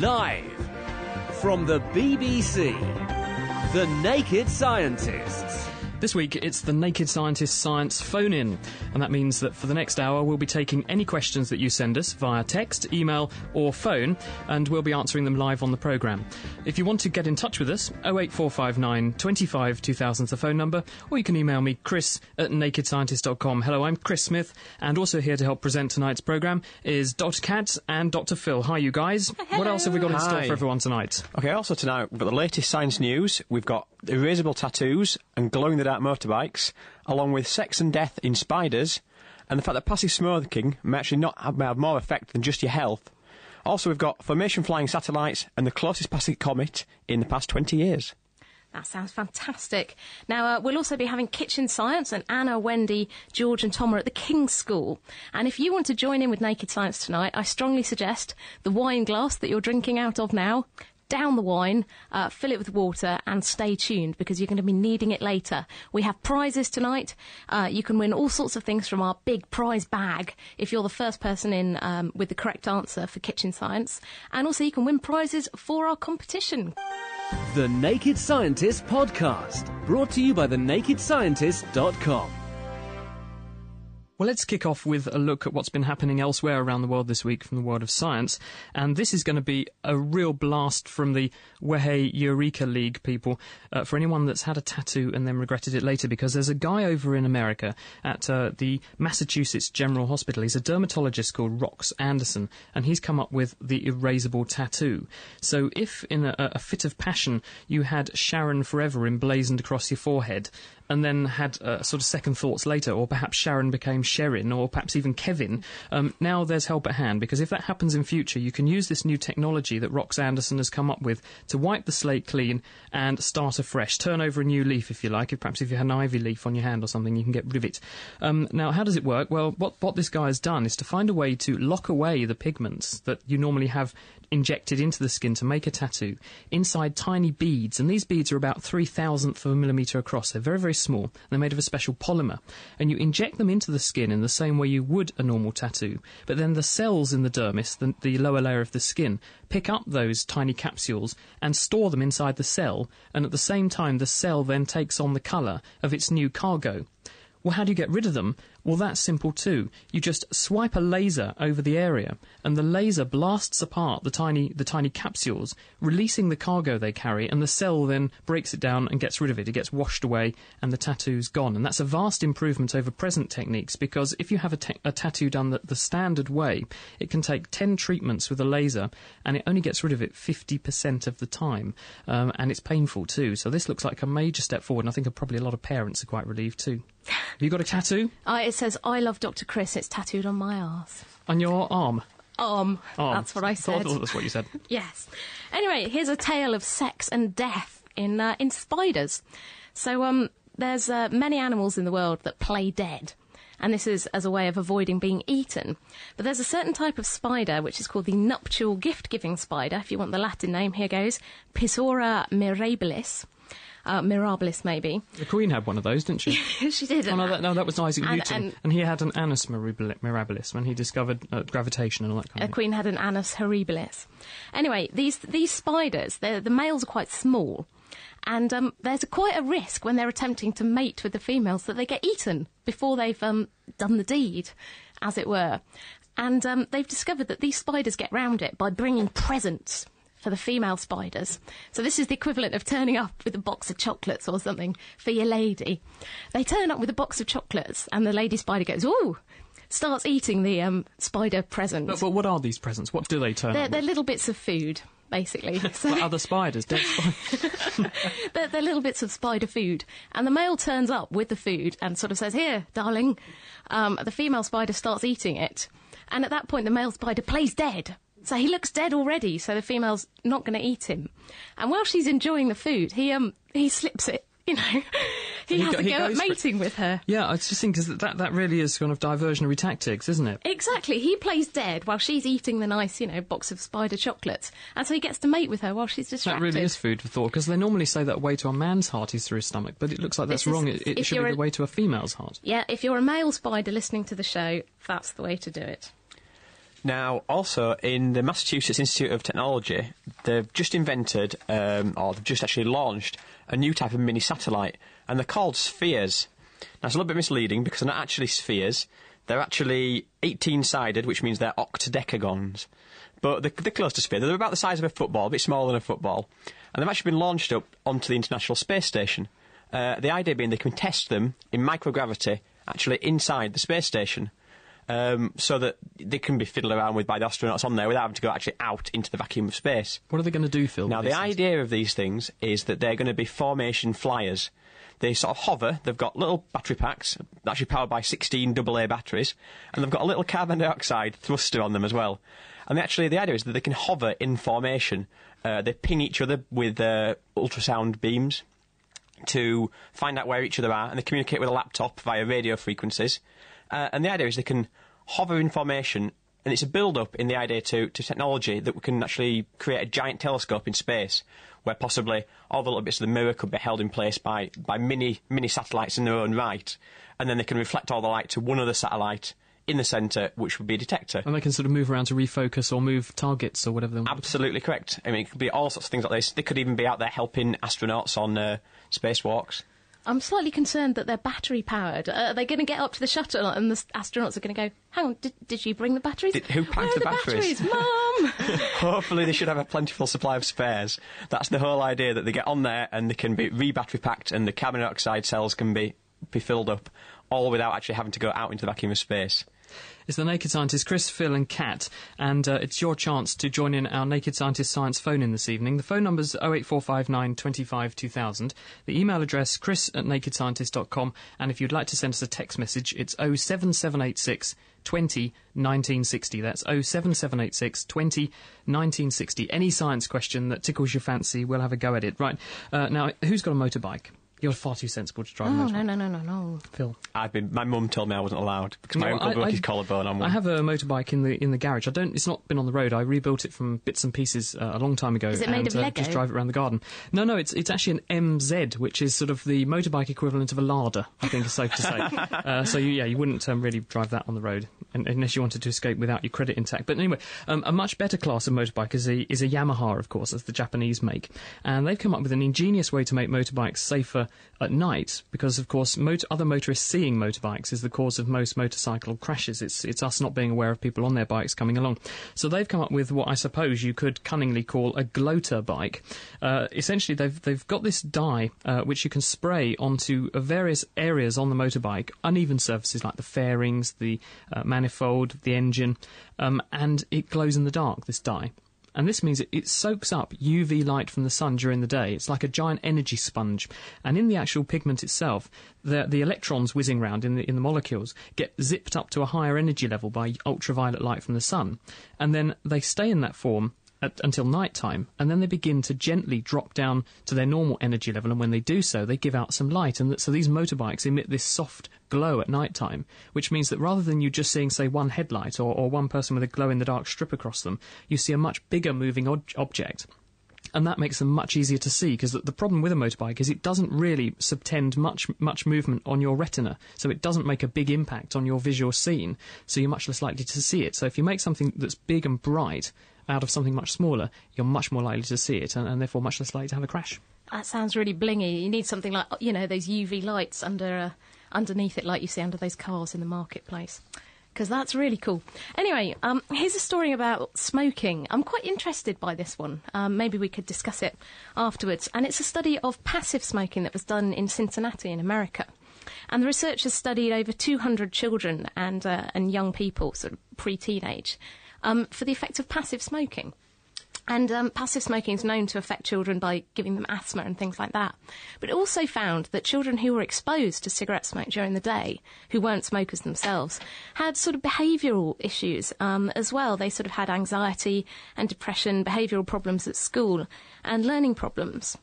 Live from the BBC, The Naked Scientists. This week, it's the Naked Scientist Science phone in, and that means that for the next hour, we'll be taking any questions that you send us via text, email, or phone, and we'll be answering them live on the programme. If you want to get in touch with us, 08459 25 2000 is the phone number, or you can email me, chris at nakedscientist.com. Hello, I'm Chris Smith, and also here to help present tonight's programme is Dr. Kat and Dr. Phil. Hi, you guys. What else have we got in store Hi. for everyone tonight? Okay, also tonight we've got the latest science news. We've got erasable tattoos and glow in the dark motorbikes, along with sex and death in spiders, and the fact that passive smoking may actually not have, may have more effect than just your health. Also, we've got formation flying satellites and the closest passing comet in the past 20 years. That sounds fantastic. Now, uh, we'll also be having Kitchen Science, and Anna, Wendy, George, and Tom are at the King's School. And if you want to join in with Naked Science tonight, I strongly suggest the wine glass that you're drinking out of now. Down the wine, uh, fill it with water, and stay tuned because you're going to be needing it later. We have prizes tonight. Uh, you can win all sorts of things from our big prize bag if you're the first person in um, with the correct answer for Kitchen Science. And also, you can win prizes for our competition. The Naked Scientist Podcast, brought to you by thenakedscientist.com. Well, let's kick off with a look at what's been happening elsewhere around the world this week from the world of science. And this is going to be a real blast from the Wehe Eureka League people uh, for anyone that's had a tattoo and then regretted it later because there's a guy over in America at uh, the Massachusetts General Hospital. He's a dermatologist called Rox Anderson and he's come up with the erasable tattoo. So if in a, a fit of passion you had Sharon Forever emblazoned across your forehead and then had uh, sort of second thoughts later, or perhaps Sharon became Sherin, or perhaps even Kevin, um, now there's help at hand because if that happens in future, you can use this new technology that Rox Anderson has come up with to wipe the slate clean and start afresh, turn over a new leaf if you like. If perhaps if you had an ivy leaf on your hand or something, you can get rid of it. Um, now, how does it work? Well, what what this guy has done is to find a way to lock away the pigments that you normally have injected into the skin to make a tattoo inside tiny beads, and these beads are about three thousandth of a millimetre across. They're very, very small. And they're made of a special polymer, and you inject them into the skin in the same way you would a normal tattoo. But then the cells in the dermis, the, the lower layer of the skin, pick up those tiny capsules and store them inside the cell, and at the same time, the cell then takes on the colour of its new cargo. Well, how do you get rid of them? Well, that's simple too. You just swipe a laser over the area, and the laser blasts apart the tiny the tiny capsules, releasing the cargo they carry, and the cell then breaks it down and gets rid of it. It gets washed away, and the tattoo's gone. And that's a vast improvement over present techniques because if you have a, ta- a tattoo done the, the standard way, it can take ten treatments with a laser, and it only gets rid of it fifty percent of the time, um, and it's painful too. So this looks like a major step forward, and I think probably a lot of parents are quite relieved too. Have you got a tattoo Uh, it says, I love Dr. Chris. It's tattooed on my arse. on your arm? Arm. Arm. That's what I said. thought that's what you said. Yes. Anyway, here's a tale of sex and death in uh, in spiders. So um, there's uh, many animals in the world that play dead. And this is as a way of avoiding being eaten. But there's a certain type of spider which is called the nuptial gift giving spider. If you want the Latin name, here goes Pisaura mirabilis. Uh, mirabilis, maybe. The Queen had one of those, didn't she? she did. Oh, no, that, no, that was Isaac And- Newton. and- And, he had an Annus mirabilis when he discovered uh, gravitation and all that kind of thing. queen had an Anus horribilis. Anyway, these these spiders, the males are quite small, and um, there's a, quite a risk when they're attempting to mate with the females that they get eaten before they've um, done the deed, as it were. And um, they've discovered that these spiders get round it by bringing presents for the female spiders. So this is the equivalent of turning up with a box of chocolates or something for your lady. They turn up with a box of chocolates, and the lady spider goes, "Ooh." Starts eating the um, spider present. But, but what are these presents? What do they turn They're, up they're little bits of food, basically. So Like other spiders, dead spiders. they're, they're little bits of spider food. And the male turns up with the food and sort of says, Here, darling. Um, the female spider starts eating it. And at that point, the male spider plays dead. So he looks dead already, so the female's not going to eat him. And while she's enjoying the food, he, um, he slips it. You know, he, He has go- a go at it. mating with her. yeah, I just think 'cause that, that really is kind of diversionary tactics, isn't it? Exactly. He plays dead while she's eating the nice, you know, box of spider chocolates. And so he gets to mate with her while she's distracted. That really is food for thought, because they normally say that a way to a man's heart is through his stomach, but it looks like that's is- wrong. It, it should be a- the way to a female's heart. Yeah, if you're a male spider listening to the show, that's the way to do it. Now, also in the Massachusetts Institute of Technology, they've just invented, um, or they've just actually launched, a new type of mini satellite, and they're called spheres. Now, it's a little bit misleading because they're not actually spheres. They're actually 18 sided, which means they're octodecagons. But they're, they're close to sphere. They're about the size of a football, a bit smaller than a football. And they've actually been launched up onto the International Space Station. Uh, the idea being they can test them in microgravity, actually inside the space station um, so that they can be fiddled around with by the astronauts on there without having to go actually out into the vacuum of space. What are they going to do, Phil? Now, the idea of these things is that they're going to be formation flyers. They sort of hover, they've got little battery packs, actually powered by 16 AA batteries, and they've got a little carbon dioxide thruster on them as well. And actually, the idea is that they can hover in formation. Uh, they ping each other with uh, ultrasound beams to find out where each other are, and they communicate with a laptop via radio frequencies. Uh, and the idea is they can hover in formation, and it's a build-up in the idea to, to technology that we can actually create a giant telescope in space, where possibly all the little bits of the mirror could be held in place by, by mini mini satellites in their own right, and then they can reflect all the light to one other satellite in the centre, which would be a detector. And they can sort of move around to refocus or move targets or whatever they want. Absolutely correct. I mean, it could be all sorts of things like this. They could even be out there helping astronauts on uh, spacewalks. I'm slightly concerned that they're battery powered. Uh, are they going to get up to the shuttle and the astronauts are going to go, hang on, did, did you bring the batteries? Did- who packed the the batteries?" Mum! Hopefully, they should have a plentiful supply of spares. That's the whole idea that they get on there and they can be re-battery packed, and the carbon dioxide cells can be be filled up, all without actually having to go out into the vacuum of space. It's the Naked Scientists, Chris, Phil, and Kat, and uh, it's your chance to join in our Naked Scientist Science phone in this evening. The phone number's 08459 25 2000. The email address chris at nakedscientist.com, and if you'd like to send us a text message, it's 07786 20 1960. That's 07786 20 1960. Any science question that tickles your fancy, we'll have a go at it. Right, uh, now, who's got a motorbike? You're far too sensible to drive a Oh, motorbike. no, no, no, no, no. Phil. I've been. My mum told me I wasn't allowed because my No, uncle I- broke I- his collarbone on one. I have a motorbike in the in the garage. I don't. It's not been on the road. I rebuilt it from bits and pieces uh, a long time ago. Is it made and, of uh, Lego? Just drive it around the garden. No, no. It's it's actually an MZ, which is sort of the motorbike equivalent of a Lada. I think is safe to say. uh, so you, yeah, you wouldn't um, really drive that on the road un- unless you wanted to escape without your credit intact. But anyway, um, a much better class of motorbike is a is a Yamaha, of course, as the Japanese make, and they've come up with an ingenious way to make motorbikes safer at night because, of course, mot- other motorists seeing motorbikes is the cause of most motorcycle crashes. It's it's us not being aware of people on their bikes coming along. So they've come up with what I suppose you could cunningly call a gloater bike. Uh, essentially, they've they've got this dye uh, which you can spray onto uh, various areas on the motorbike, uneven surfaces like the fairings, the uh, manifold, the engine, um, and it glows in the dark. This dye. And this means it, it soaks up UV light from the sun during the day. It's like a giant energy sponge. And in the actual pigment itself, the, the electrons whizzing round in the, in the molecules get zipped up to a higher energy level by ultraviolet light from the sun. And then they stay in that form at, until night time, and then they begin to gently drop down to their normal energy level. And when they do so, they give out some light, and that, so these motorbikes emit this soft glow at night time, which means that rather than you just seeing, say, one headlight or, or one person with a glow in the dark strip across them, you see a much bigger moving ob- object. And that makes them much easier to see because the, problem with a motorbike is it doesn't really subtend much much movement on your retina, so it doesn't make a big impact on your visual scene. So you're much less likely to see it. So if you make something that's big and bright out of something much smaller, you're much more likely to see it, and, and therefore much less likely to have a crash. That sounds really blingy. You need something like, you know, those UV lights under uh, underneath it, like you see under those cars in the marketplace. Because that's really cool. Anyway, um, here's a story about smoking. I'm quite interested by this one. Um, maybe we could discuss it afterwards. And it's a study of passive smoking that was done in Cincinnati, in America. And the researchers studied over 200 children and, uh, and young people, sort of pre teenage, um, for the effect of passive smoking. And um, passive smoking is known to affect children by giving them asthma and things like that. But it also found that children who were exposed to cigarette smoke during the day, who weren't smokers themselves, had sort of behavioural issues um, as well. They sort of had anxiety and depression, behavioural problems at school, and learning problems.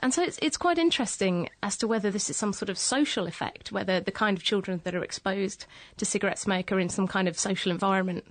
And so it's, it's quite interesting as to whether this is some sort of social effect, whether the kind of children that are exposed to cigarette smoke are in some kind of social environment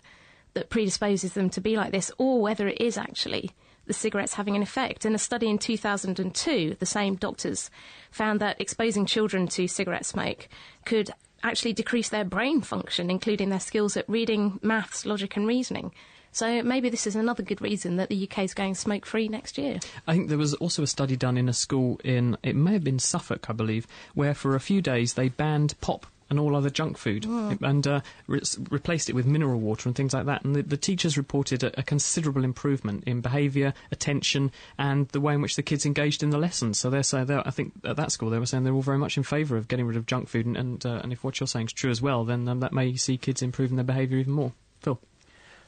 that predisposes them to be like this, or whether it is actually the cigarettes having an effect. In a study in 2002, the same doctors found that exposing children to cigarette smoke could actually decrease their brain function, including their skills at reading, maths, logic, and reasoning. So maybe this is another good reason that the UK is going smoke free next year. I think there was also a study done in a school in, it may have been Suffolk, I believe, where for a few days they banned pop and all other junk food and uh, re- replaced it with mineral water and things like that. And the, the teachers reported a, a considerable improvement in behaviour, attention, and the way in which the kids engaged in the lessons. So they're saying, they're, I think at that school they were saying they're all very much in favour of getting rid of junk food. And, and, uh, and if what you're saying is true as well, then um, that may see kids improving their behaviour even more. Phil.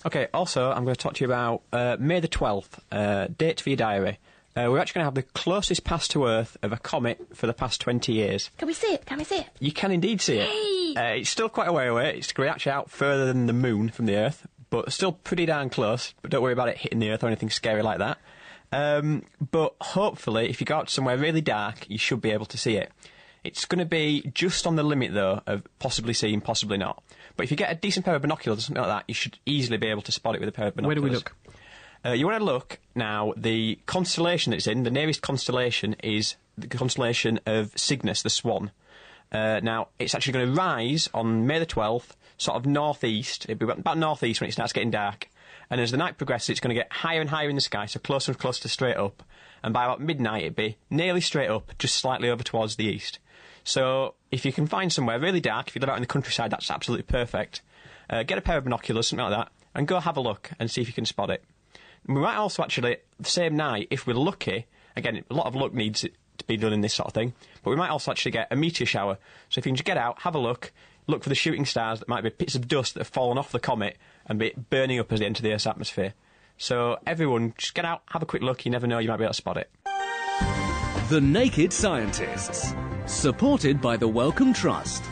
Okay, also, I'm going to talk to you about uh, May the 12th, uh, date for your diary. Uh, we're actually going to have the closest pass to Earth of a comet for the past 20 years. Can we see it? Can we see it? You can indeed see it. Uh, it's still quite a way away. It's actually out further than the moon from the Earth, but still pretty darn close. But don't worry about it hitting the Earth or anything scary like that. Um, but hopefully, if you go out somewhere really dark, you should be able to see it. It's going to be just on the limit, though, of possibly seeing, possibly not. But if you get a decent pair of binoculars or something like that, you should easily be able to spot it with a pair of binoculars. Where do we look? Uh, you want to look now. The constellation it's in, the nearest constellation is the constellation of Cygnus, the Swan. Uh, now it's actually going to rise on May the twelfth, sort of northeast. It'll be about northeast when it starts getting dark. And as the night progresses, it's going to get higher and higher in the sky, so closer and closer to straight up. And by about midnight, it'd be nearly straight up, just slightly over towards the east. So if you can find somewhere really dark, if you live out in the countryside, that's absolutely perfect. Uh, get a pair of binoculars, something like that, and go have a look and see if you can spot it. We might also actually, the same night, if we're lucky, again, a lot of luck needs to be done in this sort of thing, but we might also actually get a meteor shower. So if you can just get out, have a look, look for the shooting stars that might be bits of dust that have fallen off the comet and be burning up as they enter the Earth's atmosphere. So everyone, just get out, have a quick look, you never know, you might be able to spot it. The Naked Scientists. Supported by the Wellcome Trust.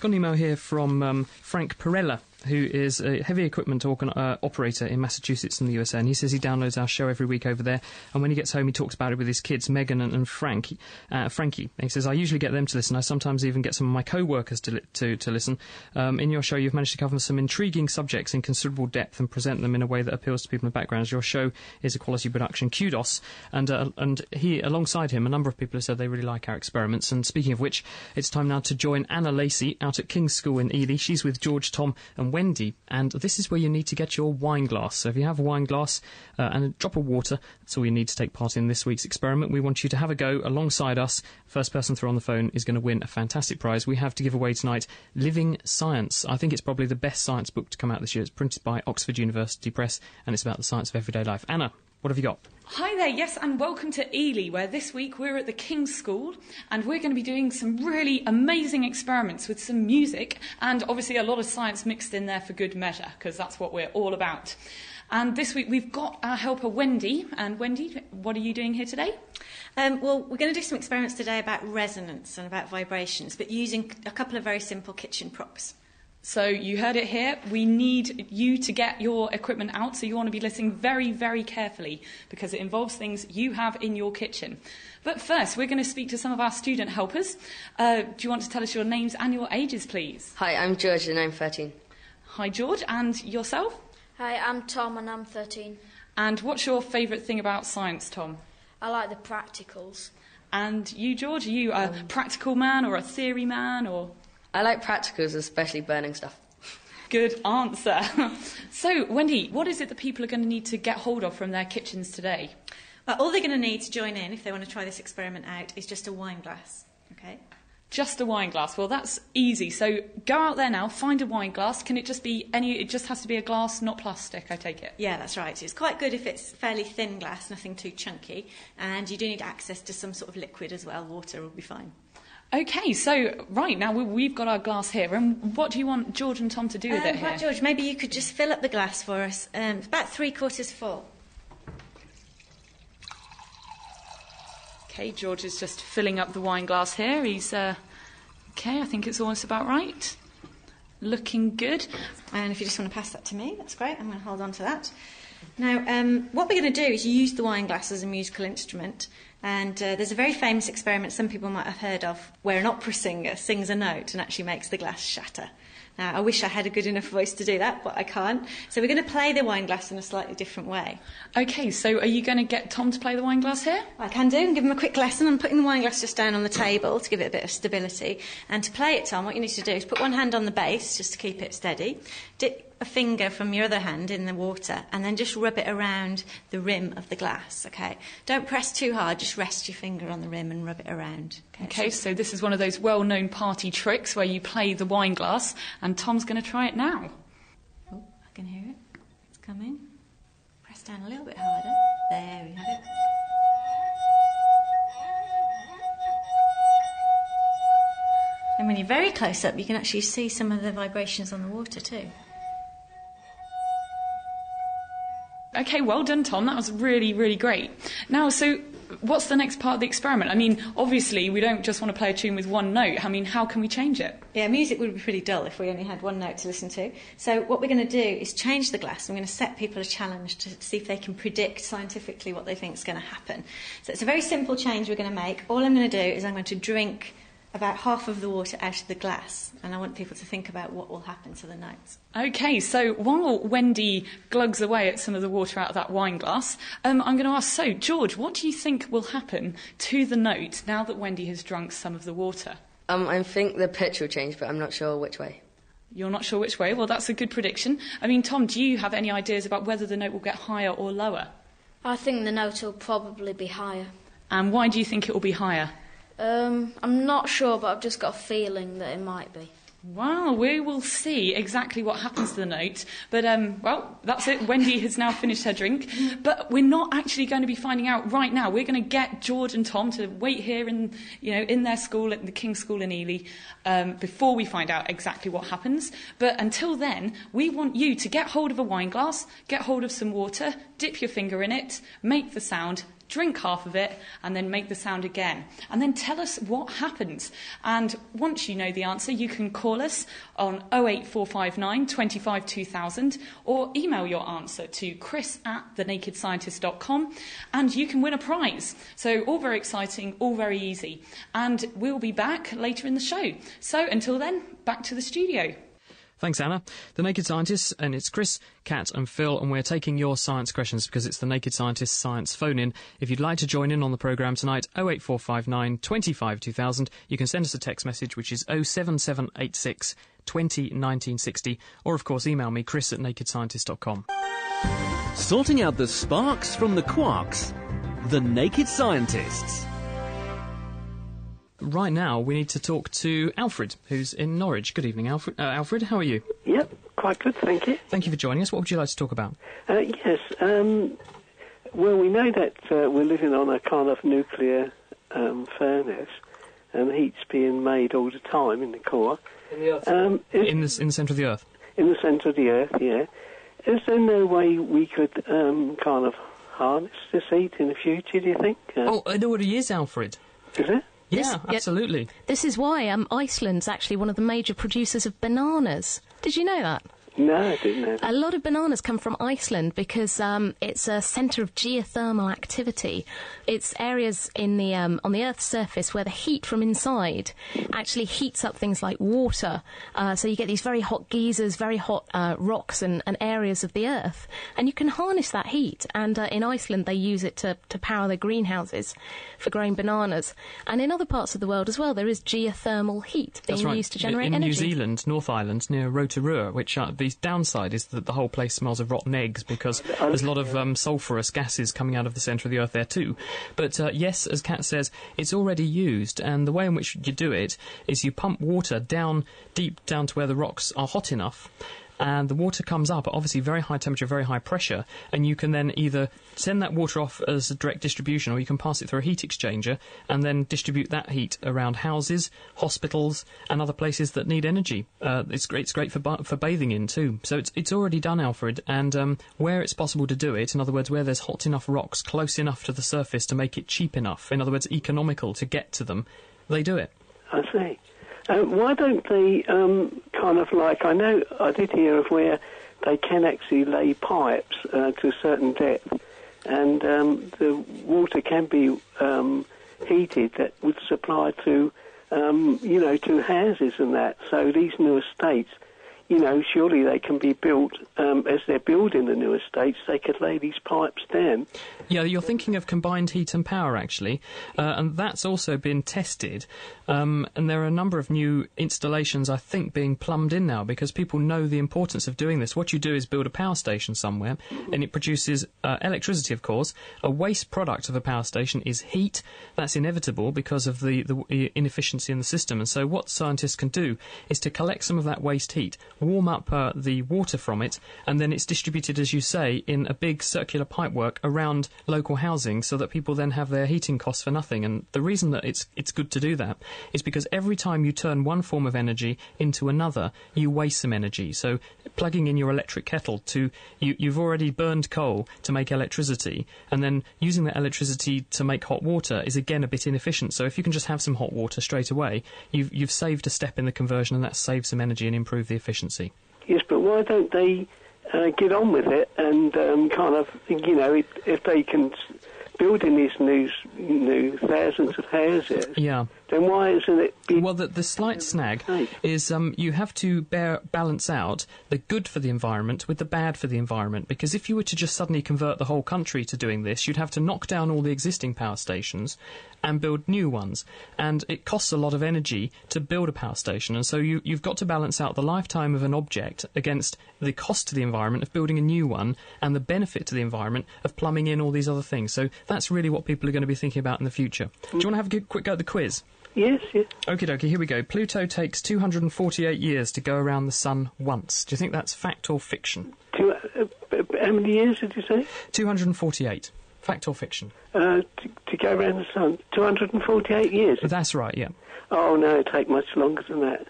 Got an email here from um, Frank Perella, who is a heavy equipment organ- uh, operator in Massachusetts in the USA, and he says he downloads our show every week over there. And when he gets home, he talks about it with his kids, Megan and, and Frank, uh, Frankie. And he says I usually get them to listen. I sometimes even get some of my co-workers to li- to, to listen. Um, in your show, you've managed to cover some intriguing subjects in considerable depth and present them in a way that appeals to people with backgrounds. Your show is a quality production. Kudos. And uh, and he, alongside him, a number of people have said they really like our experiments. And speaking of which, it's time now to join Anna Lacey out at King's School in Ely. She's with George, Tom, and Wendy. And this is where you need to get your wine glass. So if you have a wine glass uh, and a drop of water, that's all you need to take part in this week's experiment. We want you to have a go alongside us. First person through on the phone is going to win a fantastic prize. We have to give away tonight Living Science. I think it's probably the best science book to come out this year. It's printed by Oxford University Press and it's about the science of everyday life. Anna, what have you got? Hi there, yes, and welcome to Ely, where this week we're at the King's School and we're going to be doing some really amazing experiments with some music and obviously a lot of science mixed in there for good measure, because that's what we're all about. And this week we've got our helper Wendy. And Wendy, what are you doing here today? Um, well, we're going to do some experiments today about resonance and about vibrations, but using a couple of very simple kitchen props. So you heard it here. We need you to get your equipment out. So you want to be listening very, very carefully because it involves things you have in your kitchen. But first, we're going to speak to some of our student helpers. Uh, do you want to tell us your names and your ages, please? Hi, I'm George and I'm 13. Hi, George, and yourself. Hi, I'm Tom and I'm 13. And what's your favourite thing about science, Tom? I like the practicals. And you, George, are you a practical man or a theory man or? I like practicals, especially burning stuff. Good answer. so, Wendy, what is it that people are going to need to get hold of from their kitchens today? Well, all they're going to need to join in if they want to try this experiment out is just a wine glass. Okay? Just a wine glass. Well, that's easy. So go out there now, find a wine glass. Can it just be any? It just has to be a glass, not plastic. I take it. Yeah, that's right. It's quite good if it's fairly thin glass, nothing too chunky, and you do need access to some sort of liquid as well. Water will be fine. Okay, so right now we, we've got our glass here, and what do you want George and Tom to do with Um, it here? right, George, maybe you could just fill up the glass for us. Um, about three quarters full. Okay, George is just filling up the wine glass here. He's uh, okay. I think it's almost about right. Looking good. And if you just want to pass that to me, that's great. I'm going to hold on to that. Now, um, what we're going to do is use the wine glass as a musical instrument. And uh, there's a very famous experiment some people might have heard of where an opera singer sings a note and actually makes the glass shatter. Now, I wish I had a good enough voice to do that, but I can't. So we're going to play the wine glass in a slightly different way. Okay, so are you going to get Tom to play the wine glass here? I can do and give him a quick lesson. I'm putting the wine glass just down on the table to give it a bit of stability. And to play it, Tom, what you need to do is put one hand on the base just to keep it steady. Dip a finger from your other hand in the water and then just rub it around the rim of the glass, okay? Don't press too hard, just rest your finger on the rim and rub it around. Okay, so this is one of those well known party tricks where you play the wine glass, and Tom's going to try it now. Oh, I can hear it. It's coming. Press down a little bit harder. There we have it. And when you're very close up, you can actually see some of the vibrations on the water too. Okay, well done, Tom. That was really, really great. Now, so what's the next part of the experiment? I mean, obviously, we don't just want to play a tune with one note. I mean, how can we change it? Yeah, music would be pretty dull if we only had one note to listen to. So, what we're going to do is change the glass. I'm going to set people a challenge to see if they can predict scientifically what they think is going to happen. So, it's a very simple change we're going to make. All I'm going to do is I'm going to drink about half of the water out of the glass, and I want people to think about what will happen to the notes. Okay, so while Wendy glugs away at some of the water out of that wine glass, um, I'm going to ask so, George, what do you think will happen to the note now that Wendy has drunk some of the water? Um, I think the pitch will change, but I'm not sure which way. You're not sure which way? Well, that's a good prediction. I mean, Tom, do you have any ideas about whether the note will get higher or lower? I think the note will probably be higher. And why do you think it will be higher? Um, I'm not sure, but I've just got a feeling that it might be. Well, we will see exactly what happens to the note. But, um, well, that's it. Wendy has now finished her drink. But we're not actually going to be finding out right now. We're going to get George and Tom to wait here in, you know, in their school, at the King's School in Ely, um, before we find out exactly what happens. But until then, we want you to get hold of a wine glass, get hold of some water, dip your finger in it, make the sound, drink half of it, and then make the sound again. And then tell us what happens. And once you know the answer, you can call us on 08459 25 2000 or email your answer to chris at thenakedscientist.com and you can win a prize. So, all very exciting, all very easy. And we'll be back later in the show. So, until then, back to the studio. Thanks, Anna. The Naked Scientists, and it's Chris, Kat, and Phil, and we're taking your science questions because it's the Naked Scientists Science Phone In. If you'd like to join in on the programme tonight, 08459 25 2000, you can send us a text message which is 07786 20 1960, or of course email me, chris at nakedscientist.com. Sorting out the sparks from the quarks. The Naked Scientists. Right now, we need to talk to Alfred, who's in Norwich. Good evening, Alfred. Uh, Alfred, how are you? Yep, quite good, thank you. Thank you for joining us. What would you like to talk about? Uh, yes, um, well, we know that uh, we're living on a kind of nuclear um, furnace, and heat's being made all the time in the core. In the Earth. Um, is- in, the, in the centre of the Earth. in the centre of the Earth, yeah. Is there no way we could um, kind of harness this heat in the future, do you think? Uh, Oh, it already is, Alfred. Is it? Yeah, Yes, yeah. absolutely. This is why um, Iceland's actually one of the major producers of bananas. Did you know that? No, I didn't know. A lot of bananas come from Iceland because um, it's a centre of geothermal activity. It's areas in the um, on the Earth's surface where the heat from inside actually heats up things like water. Uh, so you get these very hot geysers, very hot uh, rocks and, and areas of the Earth, and you can harness that heat. And uh, in Iceland, they use it to, to power their greenhouses for growing bananas. And in other parts of the world as well, there is geothermal heat being right. used to generate in energy. New Zealand, North Island, near Rotorua, which uh, the downside is that the whole place smells of rotten eggs because there's a lot of um, sulphurous gases coming out of the centre of the earth there too. But uh, yes, as Kat says, it's already used, and the way in which you do it is you pump water down deep down to where the rocks are hot enough. And the water comes up at obviously very high temperature, very high pressure, and you can then either send that water off as a direct distribution or you can pass it through a heat exchanger and then distribute that heat around houses, hospitals, and other places that need energy. Uh, it's great. It's great for ba- for bathing in too. So it's it's already done, Alfred. And um, where it's possible to do it, in other words, where there's hot enough rocks close enough to the surface to make it cheap enough, in other words, economical to get to them, they do it. I see. Um, why don't they um, kind of like, I know I did hear of where they can actually lay pipes uh, to a certain depth and um, the water can be um, heated that would supply to, um, you know, to houses and that. So these new estates you know, surely they can be built um, as they're building the new estates. They could lay these pipes down. Yeah, you're thinking of combined heat and power, actually, uh, and that's also been tested. Um, and there are a number of new installations, I think, being plumbed in now because people know the importance of doing this. What you do is build a power station somewhere, and it produces uh, electricity, of course. A waste product of a power station is heat. That's inevitable because of the, the inefficiency in the system. And so, what scientists can do is to collect some of that waste heat, warm up uh, the water from it, and then it's distributed, as you say, in a big circular pipework around local housing so that people then have their heating costs for nothing. And the reason that it's, it's good to do that is because every time you turn one form of energy into another, you waste some energy. So plugging in your electric kettle to, you, you've already burned coal to make electricity, and then using that electricity to make hot water is again a bit inefficient. So if you can just have some hot water straight away, you've, you've saved a step in the conversion and that saves some energy and improved the efficiency. Yes, but why don't they uh, get on with it and um, kind of, you know, if, if they can building these new, new thousands of houses, yeah. Then why isn't it? well, the, the slight snag is um, you have to bear, balance out the good for the environment with the bad for the environment. Because if you were to just suddenly convert the whole country to doing this, you'd have to knock down all the existing power stations and build new ones. And it costs a lot of energy to build a power station. And so you, you've got to balance out the lifetime of an object against the cost to the environment of building a new one and the benefit to the environment of plumbing in all these other things. So that's really what people are going to be thinking about in the future. Do you want to have a quick go at the quiz? Yes, yes. Okie dokie, here we go. Pluto takes 248 years to go around the Sun once. Do you think that's fact or fiction? Two, uh, how many years did you say? 248. Fact or fiction? Uh, to, to, go around the sun. 248 years? That's right, yeah. Oh, no, it take much longer than that.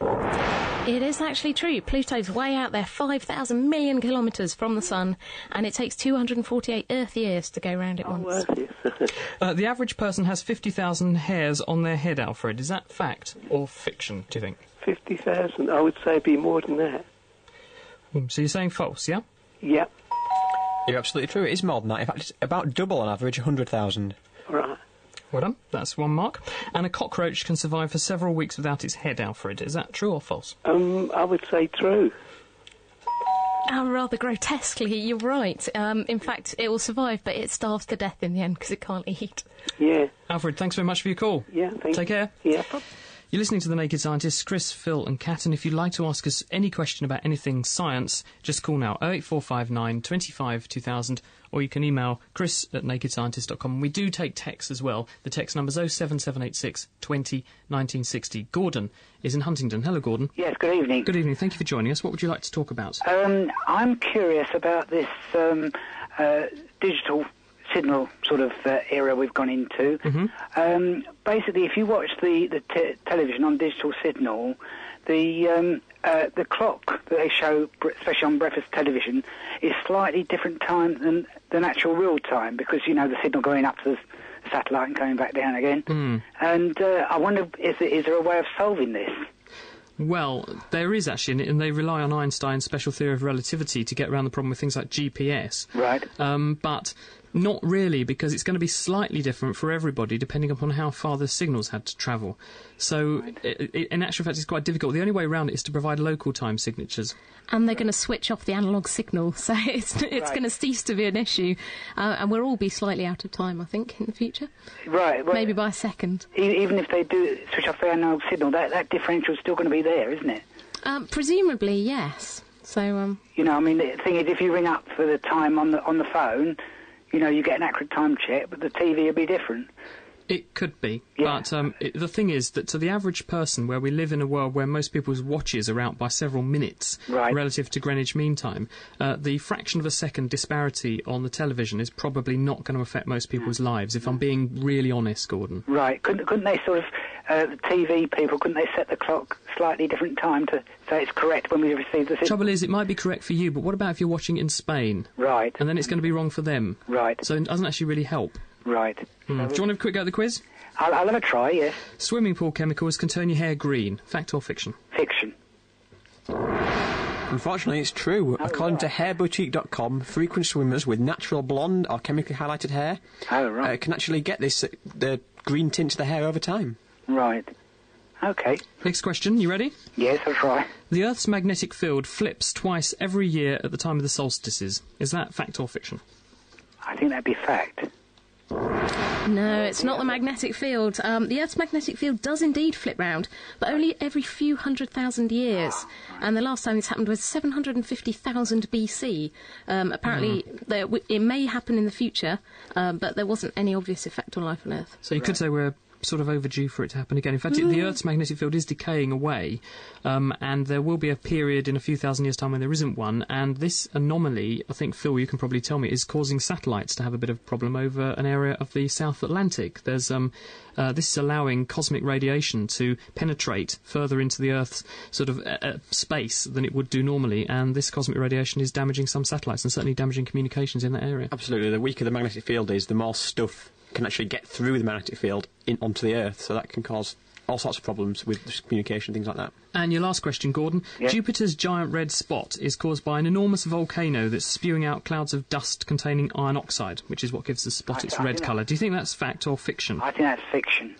It is actually true. Pluto's way out there, 5,000 million kilometres from the Sun, and it takes 248 Earth years to go round it oh, once. uh, the average person has 50,000 hairs on their head, Alfred. Is that fact or fiction, do you think? 50,000? I would say it'd be more than that. Mm, so you're saying false, yeah? Yeah. You're absolutely true. It is more than that. In fact, it's about double on average, 100,000. Right. Well done. That's one mark. And a cockroach can survive for several weeks without its head, Alfred. Is that true or false? Um, I would say true. Oh, rather grotesquely, you're right. Um, in fact, it will survive, but it starves to death in the end because it can't eat. Yeah. Alfred, thanks very much for your call. Yeah, thank Take care. Yeah. You're listening to The Naked Scientists, Chris, Phil, and Kat, and if you'd like to ask us any question about anything science, just call now 08459 25 2000, or you can email chris at nakedscientist.com. We do take texts as well. The text number is 07786 20 1960. Gordon is in Huntingdon. Hello, Gordon. Yes, good evening. Good evening. Thank you for joining us. What would you like to talk about? Um, I'm curious about this um, uh, digital signal sort of uh, era we've gone into. Mm-hmm. Um, basically, if you watch the the te- television on digital signal, the um, uh, the clock that they show, especially on breakfast television, is slightly different time than than actual real time because you know the signal going up to the satellite and coming back down again. Mm. And uh, I wonder, is there, is there a way of solving this? Well, there is actually, and they rely on Einstein's special theory of relativity to get around the problem with things like GPS. Right. Um, but not really, because it's going to be slightly different for everybody depending upon how far the signals had to travel. So, right. it, it, in actual fact, it's quite difficult. The only way around it is to provide local time signatures. And they're going to switch off the analogue signal, so it's, it's right. going to cease to be an issue. Uh, and we'll all be slightly out of time, I think, in the future. Right. Well, Maybe by a second. Even if they do switch off the analogue signal, that, that differential is still going to be there, isn't it? Um, presumably, yes. So, um, you know, I mean, the thing is, if you ring up for the time on the on the phone, you know, you get an accurate time check, but the TV will be different. It could be, yeah. but um, it, the thing is that to the average person, where we live in a world where most people's watches are out by several minutes right. relative to Greenwich Mean Time, uh, the fraction of a second disparity on the television is probably not going to affect most people's lives. If I'm being really honest, Gordon. Right? Couldn't, couldn't they sort of uh, the TV people couldn't they set the clock slightly different time to say it's correct when we receive the signal? Trouble is, it might be correct for you, but what about if you're watching in Spain? Right. And then it's going to be wrong for them. Right. So it doesn't actually really help. Right. Hmm. Do you want to have a quick go at the quiz? I'll, I'll have a try, yes. Swimming pool chemicals can turn your hair green. Fact or fiction? Fiction. Unfortunately, it's true. Oh, According right. to hairboutique.com, frequent swimmers with natural blonde or chemically highlighted hair oh, right. uh, can actually get this uh, the green tint to the hair over time. Right. Okay. Next question, you ready? Yes, I'll try. The Earth's magnetic field flips twice every year at the time of the solstices. Is that fact or fiction? I think that'd be fact. No, it's not the magnetic field. Um, the Earth's magnetic field does indeed flip round, but only every few hundred thousand years. And the last time this happened was 750,000 BC. Um, apparently, there, it may happen in the future, um, but there wasn't any obvious effect on life on Earth. So you could say we're sort of overdue for it to happen again. In fact, it, the Earth's magnetic field is decaying away, um, and there will be a period in a few thousand years' time when there isn't one. And this anomaly, I think Phil, you can probably tell me, is causing satellites to have a bit of problem over an area of the South Atlantic. There's um, uh, this is allowing cosmic radiation to penetrate further into the Earth's sort of uh, uh, space than it would do normally, and this cosmic radiation is damaging some satellites and certainly damaging communications in that area. Absolutely. The weaker the magnetic field is, the more stuff can actually get through the magnetic field in, onto the Earth. So that can cause all sorts of problems with communication, things like that. And your last question, Gordon. Jupiter's giant red spot is caused by an enormous volcano that's spewing out clouds of dust containing iron oxide, which is what gives the spot I- its I red colour. Do you think that's fact or fiction? I think that's fiction.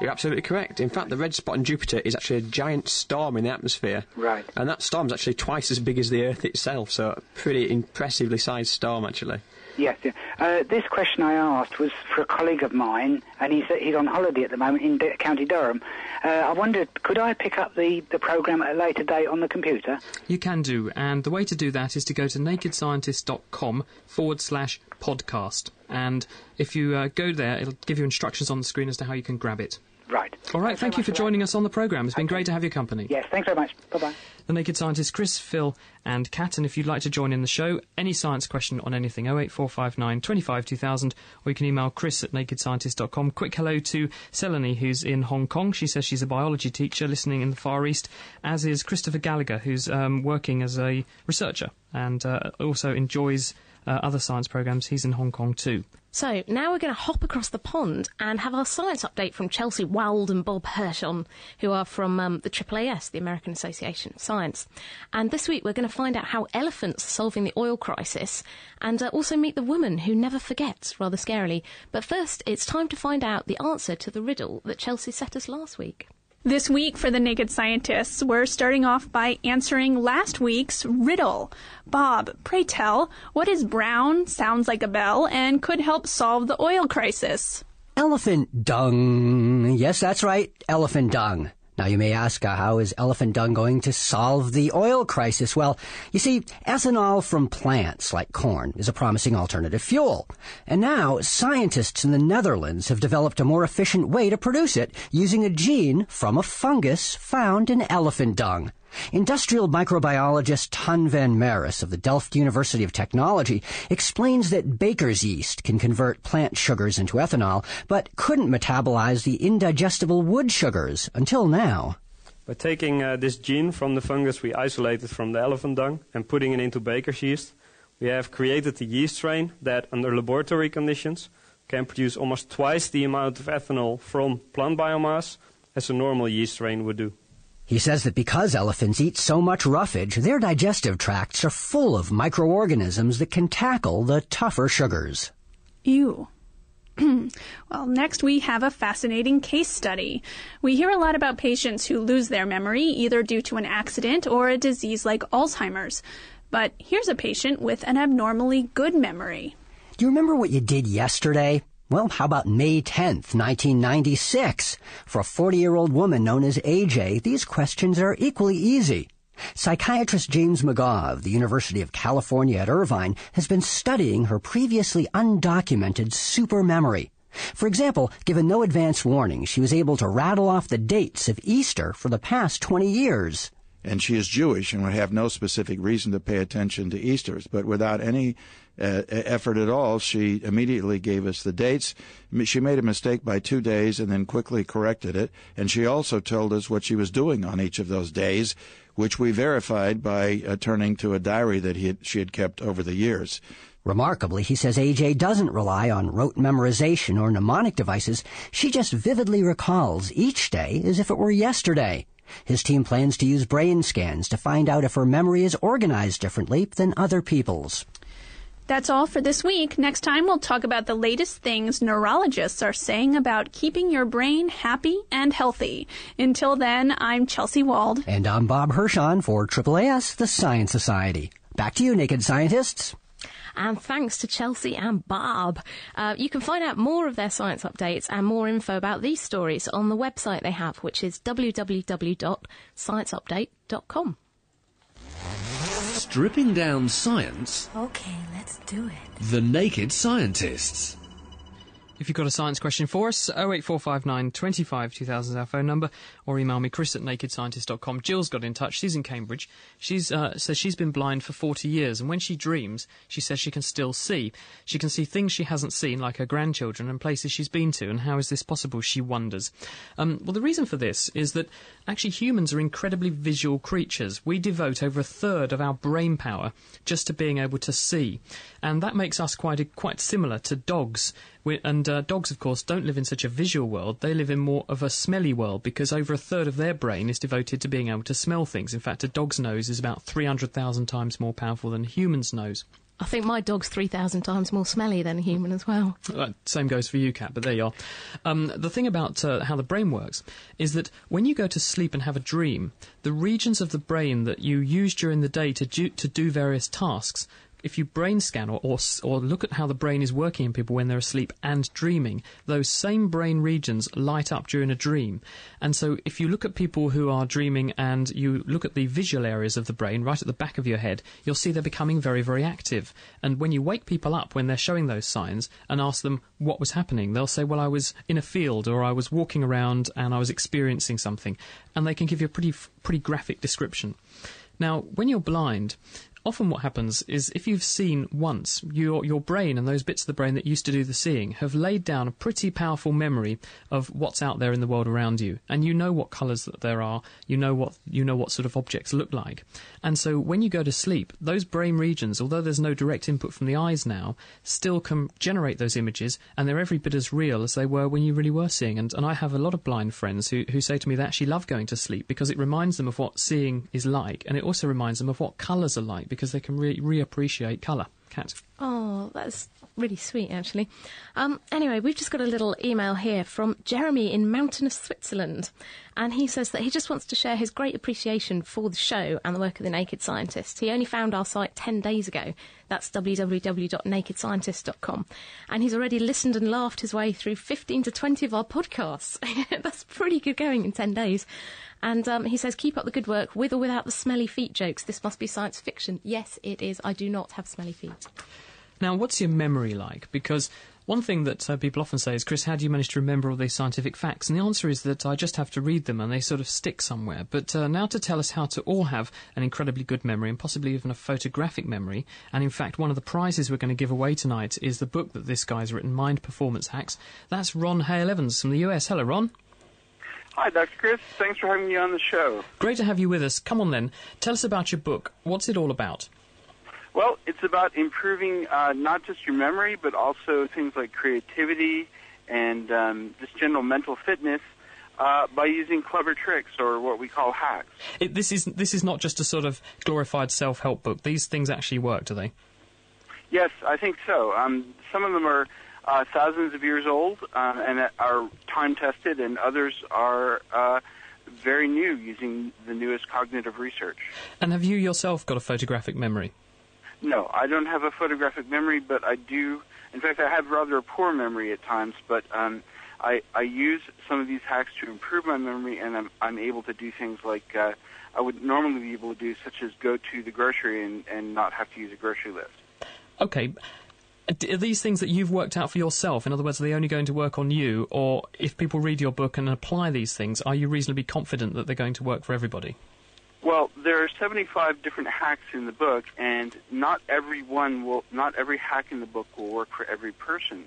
You're absolutely correct. In fact, the red spot on Jupiter is actually a giant storm in the atmosphere. Right. And that storm's actually twice as big as the Earth itself, so a pretty impressively sized storm, actually. Yes. Uh, this question I asked was for a colleague of mine, and he's he's on holiday at the moment in D- County Durham. Uh, I wondered, could I pick up the, the program at a later date on the computer? You can do, and the way to do that is to go to nakedscientist.com forward slash podcast. And if you uh, go there, it'll give you instructions on the screen as to how you can grab it. Right. All right, Thanks thank you for joining us on the programme. It's been great to have your company. Yes, thanks very much. Bye bye. The Naked Scientists, Chris, Phil, and Kat. And if you'd like to join in the show, any science question on anything, 08459 25 2000, or you can email chris at nakedscientist.com. Quick hello to Selene, who's in Hong Kong. She says she's a biology teacher listening in the Far East, as is Christopher Gallagher, who's um, working as a researcher and uh, also enjoys uh, other science programs. He's in Hong Kong too. So now we're going to hop across the pond and have our science update from Chelsea Wald and Bob Hirshon, who are from um, the AAAS, the American Association of Science. And this week we're going to find out how elephants are solving the oil crisis and uh, also meet the woman who never forgets, rather scarily. But first, it's time to find out the answer to the riddle that Chelsea set us last week. This week for the Naked Scientists, we're starting off by answering last week's riddle. Bob, pray tell, what is brown, sounds like a bell, and could help solve the oil crisis? Elephant dung. Yes, that's right. Elephant dung. Now you may ask, uh, how is elephant dung going to solve the oil crisis? Well, you see, ethanol from plants like corn is a promising alternative fuel. And now scientists in the Netherlands have developed a more efficient way to produce it using a gene from a fungus found in elephant dung. Industrial microbiologist Ton van Maris of the Delft University of Technology explains that baker's yeast can convert plant sugars into ethanol, but couldn't metabolize the indigestible wood sugars until now. By taking uh, this gene from the fungus we isolated from the elephant dung and putting it into baker's yeast, we have created a yeast strain that, under laboratory conditions, can produce almost twice the amount of ethanol from plant biomass as a normal yeast strain would do. He says that because elephants eat so much roughage, their digestive tracts are full of microorganisms that can tackle the tougher sugars. Ew. well, next we have a fascinating case study. We hear a lot about patients who lose their memory either due to an accident or a disease like Alzheimer's. But here's a patient with an abnormally good memory. Do you remember what you did yesterday? Well, how about May 10th, 1996? For a 40-year-old woman known as AJ, these questions are equally easy. Psychiatrist James McGaugh of the University of California at Irvine has been studying her previously undocumented super memory. For example, given no advance warning, she was able to rattle off the dates of Easter for the past 20 years. And she is Jewish and would have no specific reason to pay attention to Easter's, but without any uh, effort at all, she immediately gave us the dates. She made a mistake by two days and then quickly corrected it. And she also told us what she was doing on each of those days, which we verified by uh, turning to a diary that had, she had kept over the years. Remarkably, he says AJ doesn't rely on rote memorization or mnemonic devices. She just vividly recalls each day as if it were yesterday. His team plans to use brain scans to find out if her memory is organized differently than other people's. That's all for this week. Next time, we'll talk about the latest things neurologists are saying about keeping your brain happy and healthy. Until then, I'm Chelsea Wald. And I'm Bob Hirshon for AAAS, the Science Society. Back to you, Naked Scientists. And thanks to Chelsea and Bob. Uh, you can find out more of their science updates and more info about these stories on the website they have, which is www.scienceupdate.com. Stripping down science, Okay, let's do it. the naked scientists. If you've got a science question for us, 08459 25 2000 is our phone number, or email me, chris at nakedscientist.com. Jill's got in touch. She's in Cambridge. She's uh, says she's been blind for 40 years, and when she dreams, she says she can still see. She can see things she hasn't seen, like her grandchildren, and places she's been to. And how is this possible, she wonders. Um, well, the reason for this is that actually humans are incredibly visual creatures. We devote over a third of our brain power just to being able to see. And that makes us quite, quite similar to dogs. We, and uh, dogs, of course, don't live in such a visual world. They live in more of a smelly world because over a third of their brain is devoted to being able to smell things. In fact, a dog's nose is about 300,000 times more powerful than a human's nose. I think my dog's 3,000 times more smelly than a human as well. Uh, same goes for you, Kat, but there you are. Um, the thing about uh, how the brain works is that when you go to sleep and have a dream, the regions of the brain that you use during the day to do, to do various tasks if you brain scan or, or, or look at how the brain is working in people when they're asleep and dreaming, those same brain regions light up during a dream. And so if you look at people who are dreaming and you look at the visual areas of the brain right at the back of your head, you'll see they're becoming very, very active. And when you wake people up when they're showing those signs and ask them what was happening, they'll say, well, I was in a field or I was walking around and I was experiencing something. And they can give you a pretty, pretty graphic description. Now, when you're blind, often what happens is if you've seen once, your, your brain and those bits of the brain that used to do the seeing have laid down a pretty powerful memory of what's out there in the world around you. And you know what colours that there are, you know what, you know what sort of objects look like. And so when you go to sleep, those brain regions, although there's no direct input from the eyes now, still can generate those images and they're every bit as real as they were when you really were seeing. And, and I have a lot of blind friends who, who say to me they actually love going to sleep because it reminds them of what seeing is like and it also reminds them of what colours are like because they can re- reappreciate colour. Kat. Oh, that's really sweet, actually. Um, anyway, we've just got a little email here from Jeremy in mountainous Switzerland. And he says that he just wants to share his great appreciation for the show and the work of the Naked Scientist. He only found our site 10 days ago. That's www.nakedscientist.com. And he's already listened and laughed his way through 15 to 20 of our podcasts. that's pretty good going in 10 days. And um, he says, keep up the good work with or without the smelly feet jokes. This must be science fiction. Yes, it is. I do not have smelly feet. Now, what's your memory like? Because one thing that uh, people often say is, Chris, how do you manage to remember all these scientific facts? And the answer is that I just have to read them and they sort of stick somewhere. But uh, now to tell us how to all have an incredibly good memory and possibly even a photographic memory, and in fact, one of the prizes we're going to give away tonight is the book that this guy's written, Mind Performance Hacks. That's Ron Hale Evans from the US. Hello, Ron. Hi, Dr. Chris. Thanks for having me on the show. Great to have you with us. Come on then, tell us about your book. What's it all about? Well, it's about improving uh, not just your memory, but also things like creativity and um, just general mental fitness uh, by using clever tricks or what we call hacks. It, this is this is not just a sort of glorified self-help book. These things actually work, do they? Yes, I think so. Um, some of them are uh, thousands of years old uh, and are time tested, and others are uh, very new, using the newest cognitive research. And have you yourself got a photographic memory? No, I don't have a photographic memory, but I do. In fact, I have rather a poor memory at times, but um, I, I use some of these hacks to improve my memory, and I'm, I'm able to do things like uh, I would normally be able to do, such as go to the grocery and, and not have to use a grocery list. Okay. Are these things that you've worked out for yourself? In other words, are they only going to work on you? Or if people read your book and apply these things, are you reasonably confident that they're going to work for everybody? Well, there are 75 different hacks in the book, and not every one will, not every hack in the book will work for every person.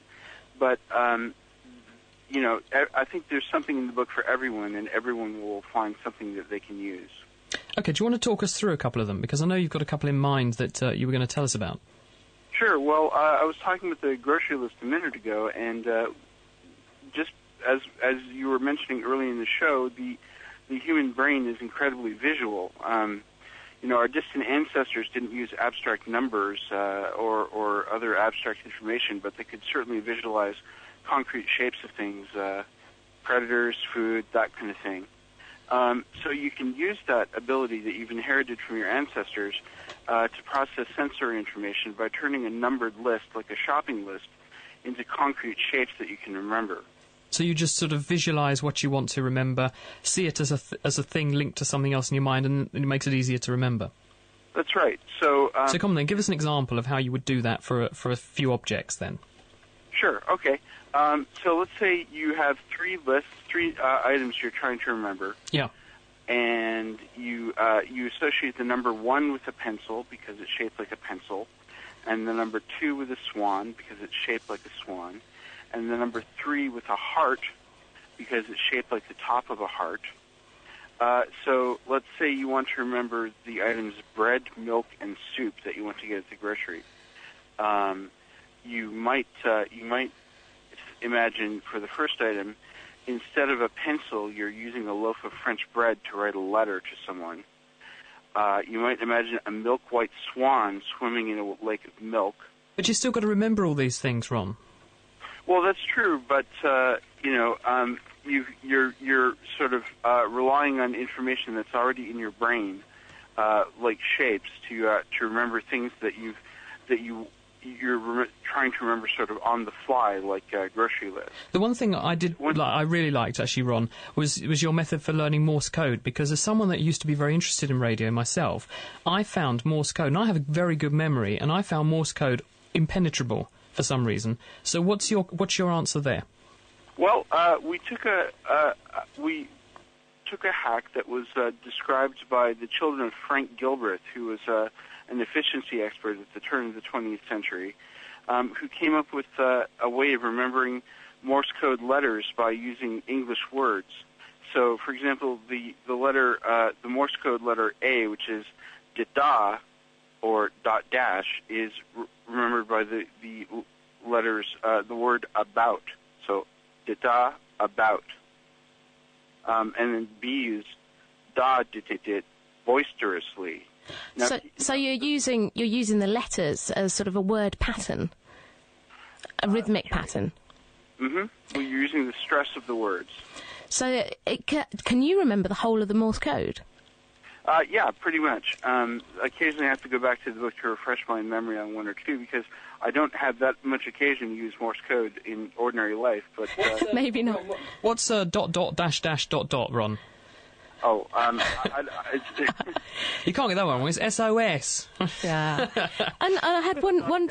But, um, you know, I think there's something in the book for everyone, and everyone will find something that they can use. Okay, do you want to talk us through a couple of them? Because I know you've got a couple in mind that uh, you were going to tell us about. Sure. Well, uh, I was talking with the grocery list a minute ago, and uh, just as as you were mentioning early in the show, the the human brain is incredibly visual. Um, you know, our distant ancestors didn't use abstract numbers uh, or, or other abstract information, but they could certainly visualize concrete shapes of things, uh, predators, food, that kind of thing. Um, so you can use that ability that you've inherited from your ancestors uh, to process sensory information by turning a numbered list, like a shopping list, into concrete shapes that you can remember. So you just sort of visualize what you want to remember, see it as a th- as a thing linked to something else in your mind, and it makes it easier to remember. That's right. So, um, so come on then, give us an example of how you would do that for a, for a few objects then. Sure. Okay. Um, so let's say you have three lists, three uh, items you're trying to remember. Yeah. And you uh, you associate the number one with a pencil because it's shaped like a pencil, and the number two with a swan because it's shaped like a swan, and the number three with a heart because it's shaped like the top of a heart. Uh, so let's say you want to remember the items bread, milk, and soup that you want to get at the grocery. Um, you might uh, you might imagine for the first item, instead of a pencil, you're using a loaf of French bread to write a letter to someone. Uh, you might imagine a milk white swan swimming in a lake of milk. But you still got to remember all these things, Ron. Well, that's true, but uh, you know, um, you, you're you're sort of uh, relying on information that's already in your brain, uh, like shapes, to uh, to remember things that you've that you you're re- trying to remember sort of on the fly, like uh, grocery list. The one thing I did, li- I really liked actually, Ron, was was your method for learning Morse code. Because as someone that used to be very interested in radio myself, I found Morse code, and I have a very good memory, and I found Morse code impenetrable for some reason. So what's your what's your answer there? Well, uh, we took a uh, we took a hack that was uh, described by the children of Frank Gilbreth, who was uh, an efficiency expert at the turn of the 20th century, um, who came up with uh, a way of remembering Morse code letters by using English words. So, for example, the the letter uh, the Morse code letter A, which is da or dot dash, is remembered by the the letters uh, the word about. So da about. Um, and then B is da dit dit dit boisterously. Now, so, so you're using you're using the letters as sort of a word pattern, a rhythmic pattern. hmm Well, you're using the stress of the words. So, it, ca- can you remember the whole of the Morse code? Uh, yeah, pretty much. Um, occasionally, I have to go back to the book to refresh my memory on one or two because I don't have that much occasion to use Morse code in ordinary life. But uh, maybe not. What's uh, dot dot dash dash dot dot, Ron? Oh, um, I, I, you can't get that one wrong. It's SOS. yeah. and, and I had one one.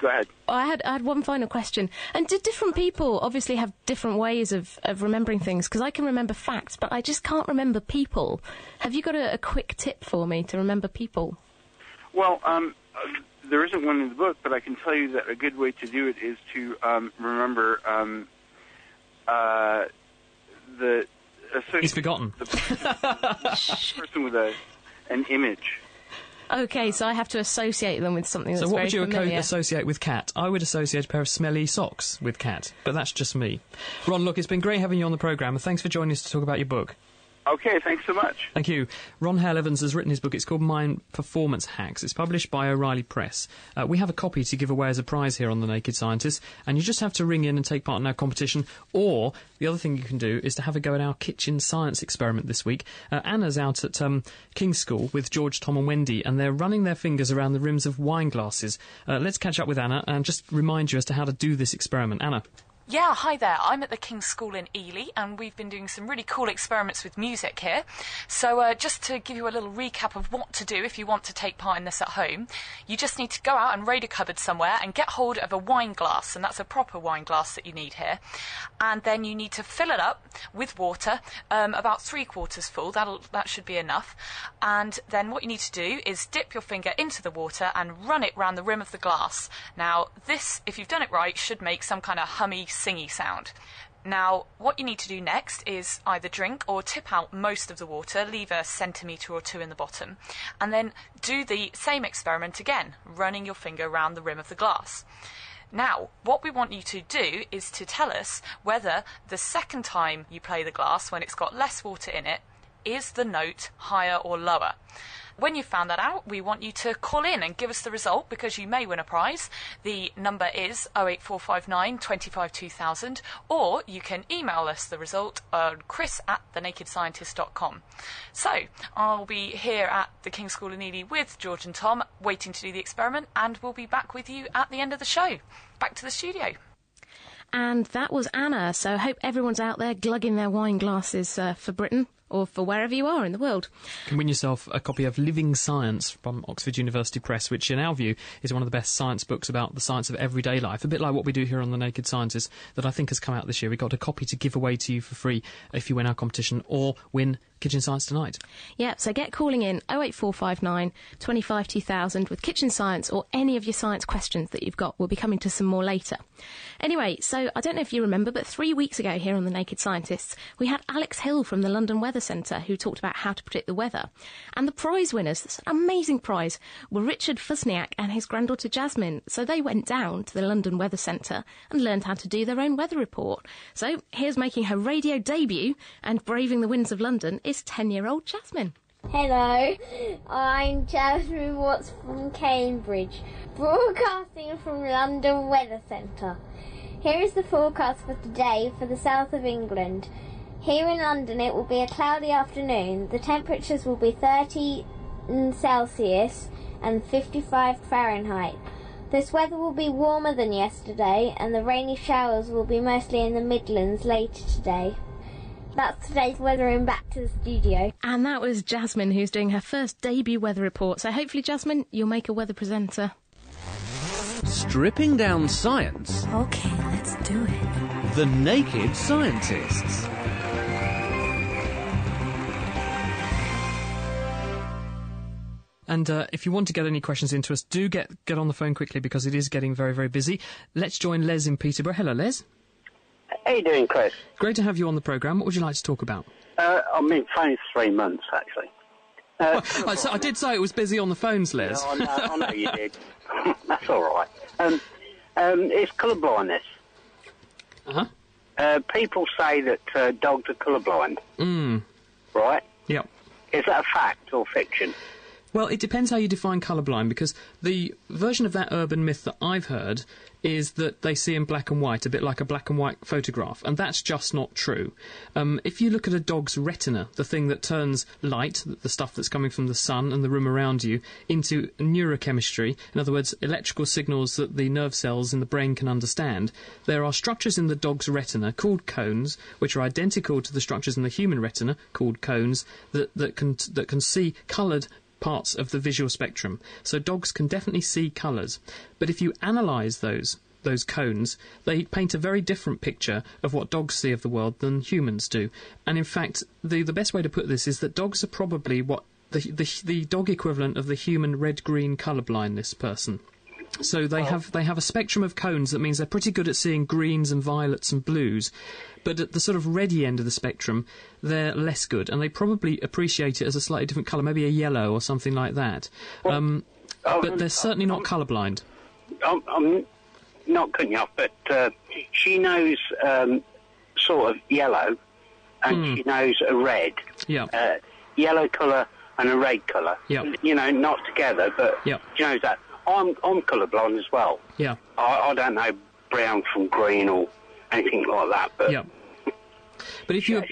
Go ahead. I had I had one final question. And did different people obviously have different ways of, of remembering things? Because I can remember facts, but I just can't remember people. Have you got a, a quick tip for me to remember people? Well, um, uh, there isn't one in the book, but I can tell you that a good way to do it is to um, remember um, uh, the. He's forgotten. The person with a an image. Okay, so I have to associate them with something that's So what would you familiar. associate with Kat? I would associate a pair of smelly socks with Kat, but that's just me. Ron, look, it's been great having you on the programme, and thanks for joining us to talk about your book. Okay, thanks so much. Thank you. Ron Hale Evans has written his book. It's called Mind Performance Hacks. It's published by O'Reilly Press. Uh, we have a copy to give away as a prize here on The Naked Scientist, and you just have to ring in and take part in our competition. Or the other thing you can do is to have a go at our kitchen science experiment this week. Uh, Anna's out at um, King's School with George, Tom, and Wendy, and they're running their fingers around the rims of wine glasses. Uh, let's catch up with Anna and just remind you as to how to do this experiment. Anna. Yeah, hi there. I'm at the King's School in Ely, and we've been doing some really cool experiments with music here. So, uh, just to give you a little recap of what to do if you want to take part in this at home, you just need to go out and raid a cupboard somewhere and get hold of a wine glass, and that's a proper wine glass that you need here. And then you need to fill it up with water, um, about three quarters full. That'll that should be enough. And then what you need to do is dip your finger into the water and run it round the rim of the glass. Now, this, if you've done it right, should make some kind of hummy singy sound. Now, what you need to do next is either drink or tip out most of the water, leave a centimetre or two in the bottom, and then do the same experiment again, running your finger around the rim of the glass. Now, what we want you to do is to tell us whether the second time you play the glass, when it's got less water in it, is the note higher or lower. When you've found that out, we want you to call in and give us the result because you may win a prize. The number is 08459 25 2000, or you can email us the result on chris at thenakedscientist.com. So, I'll be here at the King's School in Ely with George and Tom, waiting to do the experiment, and we'll be back with you at the end of the show. Back to the studio. And that was Anna. So hope everyone's out there glugging their wine glasses uh, for Britain or for wherever you are in the world. You can win yourself a copy of Living Science from Oxford University Press, which, in our view, is one of the best science books about the science of everyday life. A bit like what we do here on The Naked Scientist, that I think has come out this year. We got a copy to give away to you for free if you win our competition or win Kitchen Science tonight. Yeah, so get calling in 08459 25 2000 with Kitchen Science or any of your science questions that you've got. We'll be coming to some more later. Anyway, so I don't know if you remember, but three weeks ago here on The Naked Scientists, we had Alex Hill from the London Weather Centre who talked about how to predict the weather. And the prize winners, this amazing prize, were Richard Fusniak and his granddaughter Jasmine. So they went down to the London Weather Centre and learned how to do their own weather report. So here's making her radio debut and braving the winds of London is 10 year old Jasmine. Hello, I'm Jasmine Watts from Cambridge, broadcasting from London Weather Centre. Here is the forecast for today for the south of England. Here in London it will be a cloudy afternoon. The temperatures will be 30 Celsius and 55 Fahrenheit. This weather will be warmer than yesterday and the rainy showers will be mostly in the Midlands later today. That's today's weather and back to the studio. And that was Jasmine who's doing her first debut weather report. So hopefully, Jasmine, you'll make a weather presenter. Stripping down science. Okay, let's do it. The Naked Scientists. And uh, if you want to get any questions into us, do get get on the phone quickly because it is getting very, very busy. Let's join Les in Peterborough. Hello, Les. How you doing, Chris? Great to have you on the programme. What would you like to talk about? Uh, I've been phoning three months, actually. Uh, I, s- I did say it was busy on the phones, Les. I, know, I know you did. That's all right. Um, um, it's colour blindness. Uh-huh. Uh, people say that uh, dogs are colourblind, Mm. right? Yep. Is that a fact or fiction? Well, it depends how you define colourblind, because the version of that urban myth that I've heard is that they see in black and white, a bit like a black and white photograph, and that's just not true. Um, if you look at a dog's retina, the thing that turns light, the stuff that's coming from the sun and the room around you, into neurochemistry, in other words, electrical signals that the nerve cells in the brain can understand, there are structures in the dog's retina called cones, which are identical to the structures in the human retina called cones, that, that can that can see coloured parts of the visual spectrum. So dogs can definitely see colours. But if you analyse those those cones, they paint a very different picture of what dogs see of the world than humans do. And in fact, the the best way to put this is that dogs are probably what the the, the dog equivalent of the human red green colour blindness person. So they have they have a spectrum of cones that means they're pretty good at seeing greens and violets and blues, but at the sort of reddy end of the spectrum, they're less good, and they probably appreciate it as a slightly different colour, maybe a yellow or something like that. Um, but they're certainly not colourblind. I'm, I'm not cutting you off, but uh, she knows um, sort of yellow, and Hmm. she knows a red. Yeah. Uh, yellow colour and a red colour. Yeah. You know, not together, but Yeah. she knows that. I'm I'm colourblind as well. Yeah. I, I don't know brown from green or anything like that, but Yeah. But if you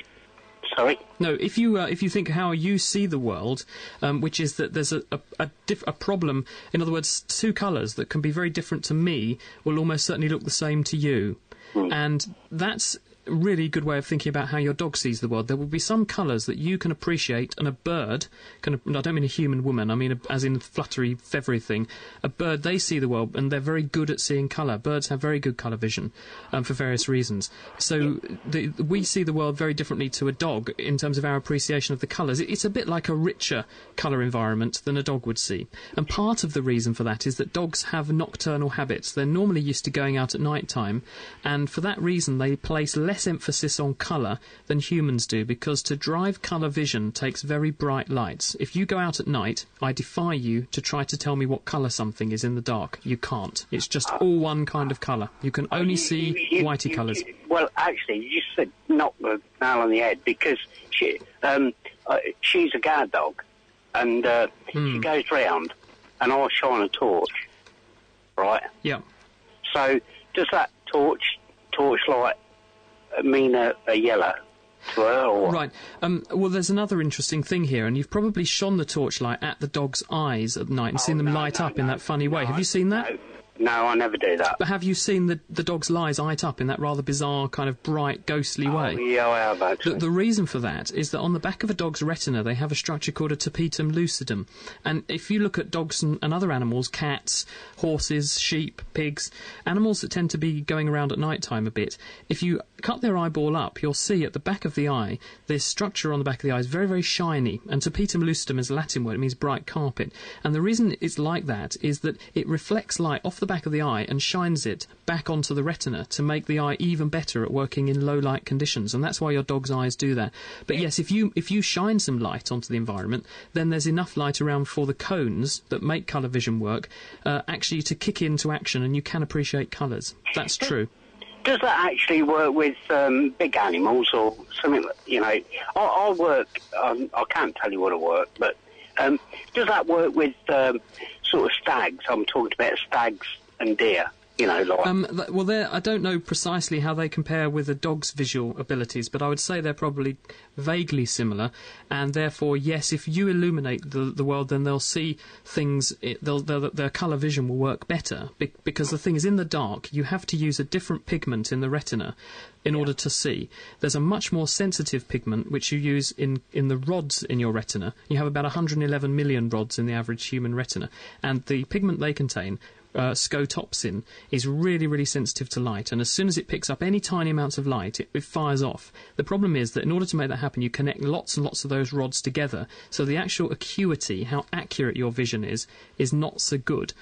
sorry, no, if you uh, if you think how you see the world, um, which is that there's a a, a, diff- a problem. In other words, two colours that can be very different to me will almost certainly look the same to you, and that's really good way of thinking about how your dog sees the world. There will be some colours that you can appreciate, and a bird can. I don't mean a human woman. I mean a, as in fluttery, feathery thing. A bird they see the world, and they're very good at seeing colour. Birds have very good colour vision, um, for various reasons. So the, we see the world very differently to a dog in terms of our appreciation of the colours. It, it's a bit like a richer colour environment than a dog would see. And part of the reason for that is that dogs have nocturnal habits. They're normally used to going out at night time, and for that reason they place less emphasis on colour than humans do because to drive colour vision takes very bright lights. If you go out at night, I defy you to try to tell me what colour something is in the dark. You can't. It's just all one kind of colour. You can only see whitey colours. well, actually, you said knock the nail on the head because she um, uh, she's a guard dog, and uh, she goes round, and I shine a torch, right? Yeah. So does that torch torchlight mean a, a yellow Right. Um, well, there's another interesting thing here, and you've probably shone the torchlight at the dog's eyes at night and seen them light up in that funny way. have you seen that? No, I never do that. But have you seen the, the dog's eyes light up in that rather bizarre, kind of bright, ghostly oh, way? Oh, Yeah, I have actually. The, the reason for that is that on the back of a dog's retina, they have a structure called a tapetum lucidum. And if you look at dogs and, and other animals, cats, horses, sheep, pigs, animals that tend to be going around at night time a bit, if you cut their eyeball up, you'll see at the back of the eye, this structure on the back of the eye is very, very shiny. And tapetum lucidum is a Latin word, it means bright carpet. And the reason it's like that is that it reflects light off the back of the eye and shines it back onto the retina to make the eye even better at working in low light conditions. And that's why your dog's eyes do that. But yes, if you if you shine some light onto the environment, then there's enough light around for the cones that make colour vision work uh, actually to kick into action, and you can appreciate colours. That's true. Does that actually work with um, big animals or something? You know, I, I work. Um, I can't tell you what I work, but um, does that work with um, sort of stags? I'm talking about stags and deer. You know, like Um, th- well, I don't know precisely how they compare with a dog's visual abilities, but I would say they're probably vaguely similar, and therefore, yes, if you illuminate the, the world, then they'll see things. It, they'll, they'll, their colour vision will work better be- because the thing is, in the dark, you have to use a different pigment in the retina in order to see. There's a much more sensitive pigment which you use in, in the rods in your retina. You have about 111 million rods in the average human retina, and the pigment they contain uh, scotopsin is really, really sensitive to light, and as soon as it picks up any tiny amounts of light, it, it fires off. The problem is that in order to make that happen, you connect lots and lots of those rods together, so the actual acuity, how accurate your vision is, is not so good.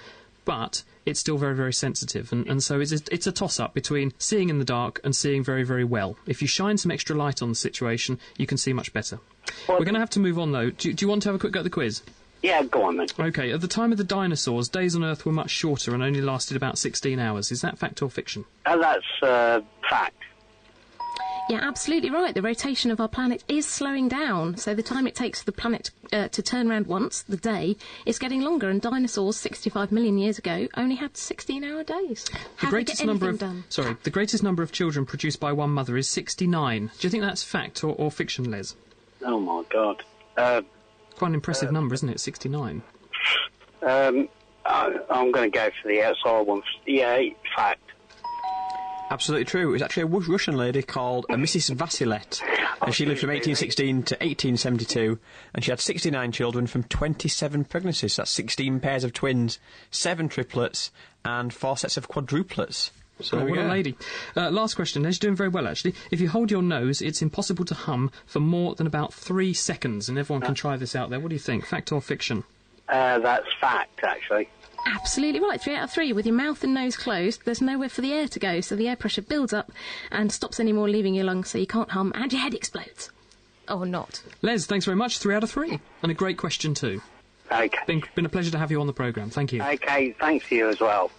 But it's still very, very sensitive, and, and so it's a, it's a toss up between seeing in the dark and seeing very, very well. If you shine some extra light on the situation, you can see much better. We're going to have to move on though. Do, do you want to have a quick go at the quiz? Yeah, go on then. Okay, at the time of the dinosaurs, days on Earth were much shorter and only lasted about 16 hours. Is that fact or fiction? Uh, that's uh, fact. Yeah, absolutely right. The rotation of our planet is slowing down, so the time it takes for the planet uh, to turn around once, the day, is getting longer. And dinosaurs, 65 million years ago, only had 16-hour days. The How do we get greatest number of done? sorry, the greatest number of children produced by one mother is 69. Do you think that's fact or, or fiction, Les? Oh my God. Uh, Quite an impressive number, isn't it? 69. um, I, I'm going to go for the outside one. Yeah, fact. Absolutely true. It was actually a Russian lady called uh, Mrs. Vasilet, and she lived from 1816 to 1872, and she had 69 children from 27 pregnancies. So That's 16 pairs of twins, seven triplets, and four sets of quadruplets. So Oh, there we what a lady. Uh, last question. Les, you're doing very well, actually. If you hold your nose, it's impossible to hum for more than about three seconds, and everyone can try this out there. What do you think? Fact or fiction? Uh, that's fact, actually. Absolutely right. Three out of three. With your mouth and nose closed, there's nowhere for the air to go, so the air pressure builds up and stops any more leaving your lungs, so you can't hum, and your head explodes. Or not. Les, thanks very much. Three out of three. And a great question, too. Okay. Been, been a pleasure to have you on the programme. Thank you. Okay, thanks to you as well.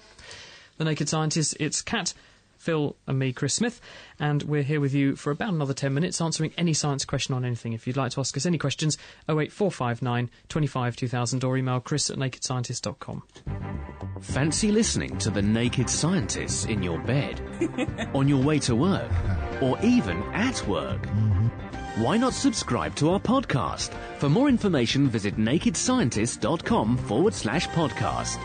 The Naked Scientists, it's Kat, Phil, and me, Chris Smith, and we're here with you for about another 10 minutes answering any science question on anything. If you'd like to ask us any questions, 08459 25 2000 or email chris at nakedscientist.com. Fancy listening to The Naked Scientists in your bed, on your way to work, or even at work? Why not subscribe to our podcast? For more information, visit nakedscientist.com forward slash podcast.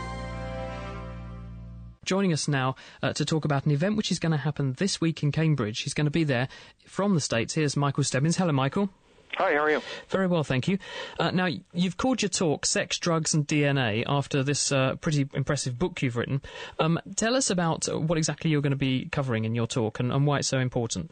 Joining us now uh, to talk about an event which is going to happen this week in Cambridge. He's going to be there from the States. Here's Michael Stebbins. Hello, Michael. Hi, how are you? Very well, thank you. Uh, now, you've called your talk Sex, Drugs and DNA after this uh, pretty impressive book you've written. Um, tell us about what exactly you're going to be covering in your talk and, and why it's so important.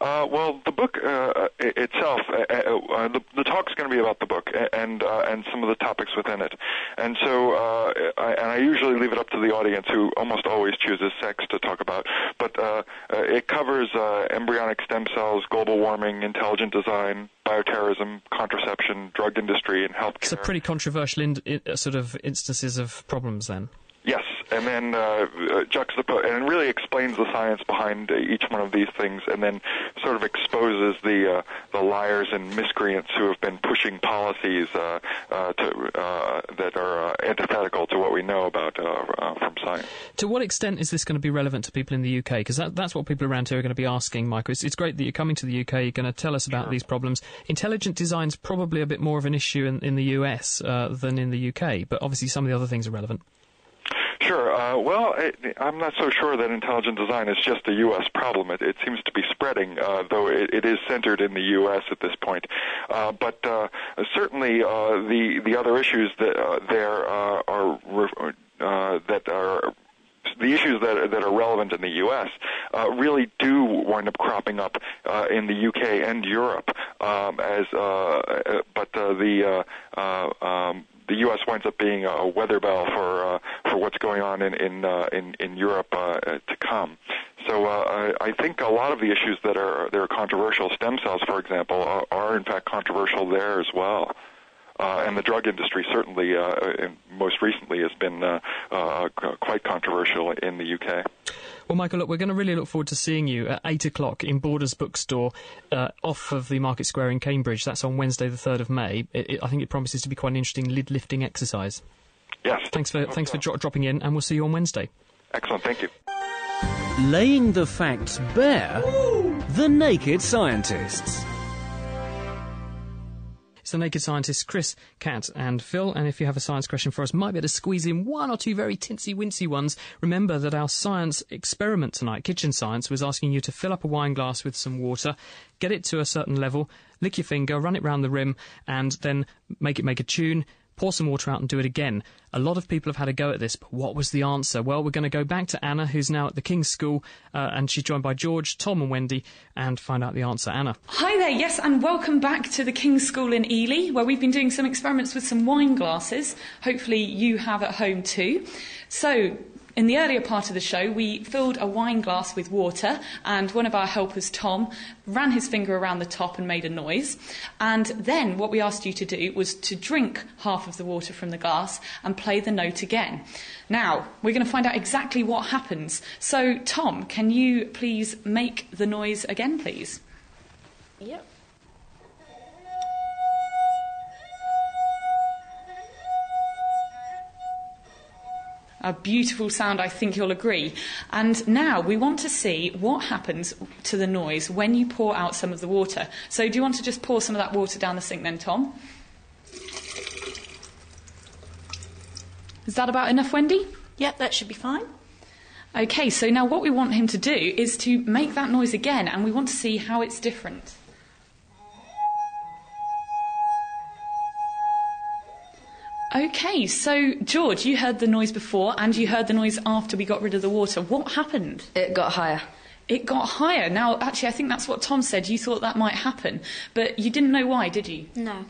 Uh, well, the book uh, itself, uh, uh, uh, the, the talk is going to be about the book and uh, and some of the topics within it, and so uh, I, and I usually leave it up to the audience, who almost always chooses sex to talk about. But uh, uh, it covers uh, embryonic stem cells, global warming, intelligent design, bioterrorism, contraception, drug industry, and healthcare. It's a pretty controversial in, i- uh, sort of instances of problems then. And then uh, uh, juxtapose and really explains the science behind each one of these things, and then sort of exposes the uh, the liars and miscreants who have been pushing policies uh, uh, to, uh, that are uh, antithetical to what we know about uh, uh, from science. To what extent is this going to be relevant to people in the UK? Because that, that's what people around here are going to be asking, Michael. It's, it's great that you're coming to the UK, you're going to tell us about these problems. Intelligent design's probably a bit more of an issue in, in the US uh, than in the UK, but obviously some of the other things are relevant. Sure. Uh, well, it, I'm not so sure that intelligent design is just a U.S. problem. It, it seems to be spreading, uh, though it, it is centered in the U.S. at this point. Uh, but uh, certainly, uh, the the other issues that uh, there uh, are uh, that are the issues that that are relevant in the U.S. Uh, really do wind up cropping up uh, in the U.K. and Europe. Um, as uh, uh, but uh, the uh, uh, um, the U.S. winds up being a weather bell for uh, for what's going on in in uh, in, in Europe uh, to come. So uh, I, I think a lot of the issues that are that are controversial, stem cells, for example, are, are in fact controversial there as well. Uh, and the drug industry certainly, uh, in, most recently, has been uh, uh, quite controversial in the UK. Well, Michael, look, we're going to really look forward to seeing you at 8 o'clock in Borders Bookstore uh, off of the Market Square in Cambridge. That's on Wednesday, the 3rd of May. It, it, I think it promises to be quite an interesting lid lifting exercise. Yes. Thanks for, thanks for dro- dropping in, and we'll see you on Wednesday. Excellent. Thank you. Laying the facts bare, the naked scientists. It's the Naked Scientists, Chris, Kat, and Phil. And if you have a science question for us, might be able to squeeze in one or two very tinsy wincy ones. Remember that our science experiment tonight, Kitchen Science, was asking you to fill up a wine glass with some water, get it to a certain level, lick your finger, run it round the rim, and then make it make a tune. Pour some water out and do it again. A lot of people have had a go at this, but what was the answer? Well, we're going to go back to Anna, who's now at the King's School, uh, and she's joined by George, Tom, and Wendy, and find out the answer. Anna. Hi there, yes, and welcome back to the King's School in Ely, where we've been doing some experiments with some wine glasses. Hopefully, you have at home too. So, in the earlier part of the show, we filled a wine glass with water, and one of our helpers, Tom, ran his finger around the top and made a noise. And then what we asked you to do was to drink half of the water from the glass and play the note again. Now, we're going to find out exactly what happens. So, Tom, can you please make the noise again, please? Yep. A beautiful sound, I think you'll agree. And now we want to see what happens to the noise when you pour out some of the water. So, do you want to just pour some of that water down the sink then, Tom? Is that about enough, Wendy? Yep, that should be fine. Okay, so now what we want him to do is to make that noise again, and we want to see how it's different. Okay, so George, you heard the noise before and you heard the noise after we got rid of the water. What happened? It got higher. It got higher. Now, actually, I think that's what Tom said. You thought that might happen, but you didn't know why, did you? No.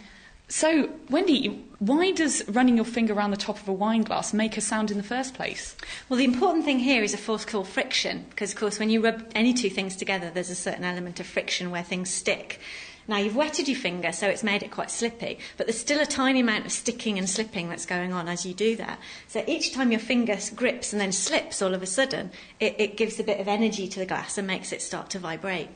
So, Wendy, why does running your finger around the top of a wine glass make a sound in the first place? Well, the important thing here is a force called friction, because of course, when you rub any two things together, there's a certain element of friction where things stick. Now, you've wetted your finger, so it's made it quite slippy, but there's still a tiny amount of sticking and slipping that's going on as you do that. So each time your finger grips and then slips all of a sudden, it, it gives a bit of energy to the glass and makes it start to vibrate.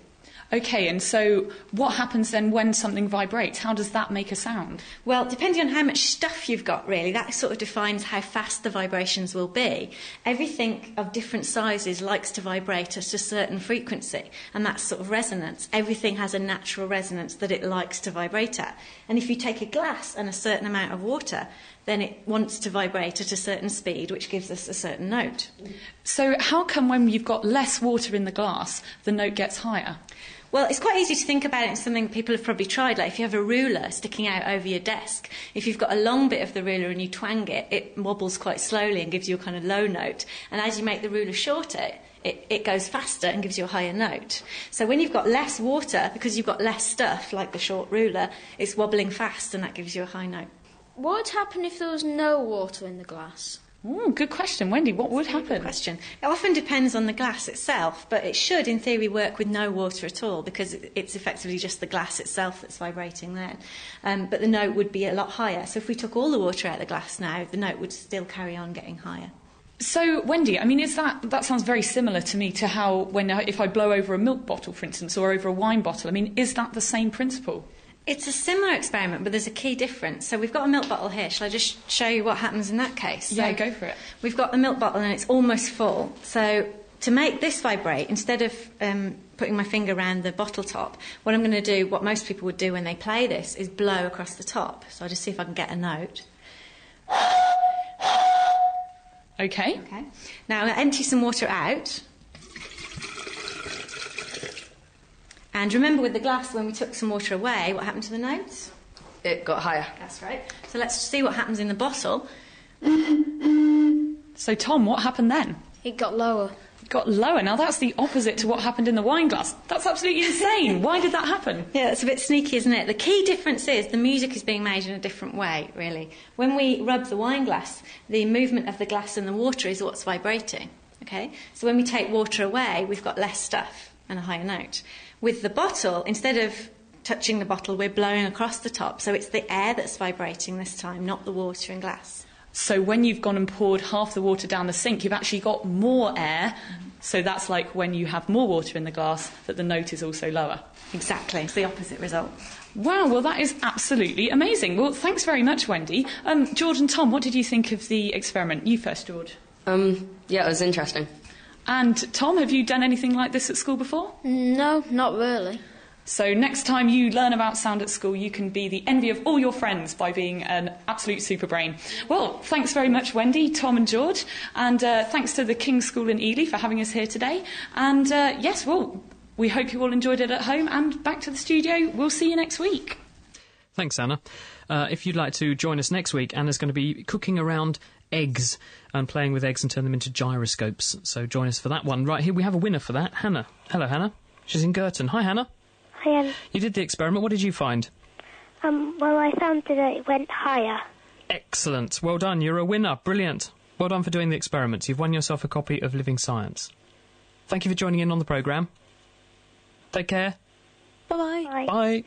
Okay, and so what happens then when something vibrates? How does that make a sound? Well, depending on how much stuff you've got, really, that sort of defines how fast the vibrations will be. Everything of different sizes likes to vibrate at a certain frequency, and that's sort of resonance. Everything has a natural resonance that it likes to vibrate at. And if you take a glass and a certain amount of water, then it wants to vibrate at a certain speed, which gives us a certain note. So, how come when you've got less water in the glass, the note gets higher? Well, it's quite easy to think about it in something people have probably tried. Like if you have a ruler sticking out over your desk, if you've got a long bit of the ruler and you twang it, it wobbles quite slowly and gives you a kind of low note. And as you make the ruler shorter, it, it goes faster and gives you a higher note. So when you've got less water, because you've got less stuff, like the short ruler, it's wobbling fast and that gives you a high note. What would happen if there was no water in the glass? Ooh, good question, Wendy. What would happen? Question. It often depends on the glass itself, but it should, in theory, work with no water at all because it's effectively just the glass itself that's vibrating then. Um, but the note would be a lot higher. So if we took all the water out of the glass now, the note would still carry on getting higher. So, Wendy, I mean, is that that sounds very similar to me to how when I- if I blow over a milk bottle, for instance, or over a wine bottle? I mean, is that the same principle? It's a similar experiment, but there's a key difference. So we've got a milk bottle here. Shall I just show you what happens in that case? Yeah, So go for it. We've got the milk bottle and it's almost full. So to make this vibrate, instead of um, putting my finger around the bottle top, what I'm going to do, what most people would do when they play this, is blow across the top. So I'll just see if I can get a note. Okay. Okay. Now I'm going to empty some water out. And remember with the glass, when we took some water away, what happened to the notes? It got higher. That's right. So let's see what happens in the bottle. So, Tom, what happened then? It got lower. It got lower. Now, that's the opposite to what happened in the wine glass. That's absolutely insane. Why did that happen? Yeah, it's a bit sneaky, isn't it? The key difference is the music is being made in a different way, really. When we rub the wine glass, the movement of the glass and the water is what's vibrating. Okay? So when we take water away, we've got less stuff and a higher note. With the bottle, instead of touching the bottle, we're blowing across the top. So it's the air that's vibrating this time, not the water and glass. So, when you've gone and poured half the water down the sink, you've actually got more air. So, that's like when you have more water in the glass, that the note is also lower. Exactly. It's the opposite result. Wow, well, that is absolutely amazing. Well, thanks very much, Wendy. Um, George and Tom, what did you think of the experiment? You first, George. Um, yeah, it was interesting. And Tom, have you done anything like this at school before? No, not really. So next time you learn about sound at school, you can be the envy of all your friends by being an absolute super brain. Well, thanks very much, Wendy, Tom, and George, and uh, thanks to the King's School in Ely for having us here today. And uh, yes, well, we hope you all enjoyed it at home. And back to the studio. We'll see you next week. Thanks, Anna. Uh, if you'd like to join us next week, Anna's going to be cooking around eggs and playing with eggs and turn them into gyroscopes. So join us for that one. Right here, we have a winner for that, Hannah. Hello, Hannah. She's in Girton. Hi, Hannah. Hi, um, You did the experiment. What did you find? um, well, I found that it went higher. Excellent. Well done. You're a winner. Brilliant. Well done for doing the experiments. You've won yourself a copy of Living Science. Thank you for joining in on the programme. Take care. Bye-bye. Bye.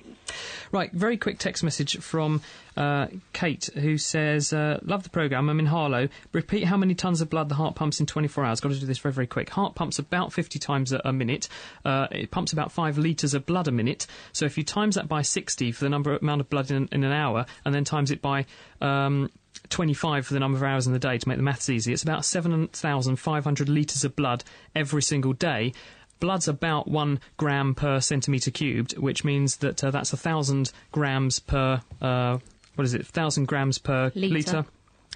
Right, very quick text message from uh, Kate who says, uh, Love the programme, I'm in Harlow. Repeat how many tonnes of blood the heart pumps in 24 hours. Got to do this very, very quick. Heart pumps about 50 times a, a minute. Uh, it pumps about 5 litres of blood a minute. So if you times that by 60 for the number amount of blood in, in an hour, and then times it by. Um, 25 for the number of hours in the day to make the maths easy. It's about 7,500 litres of blood every single day. Blood's about one gram per centimetre cubed, which means that uh, that's a thousand grams per uh, what is it? Thousand grams per Litre.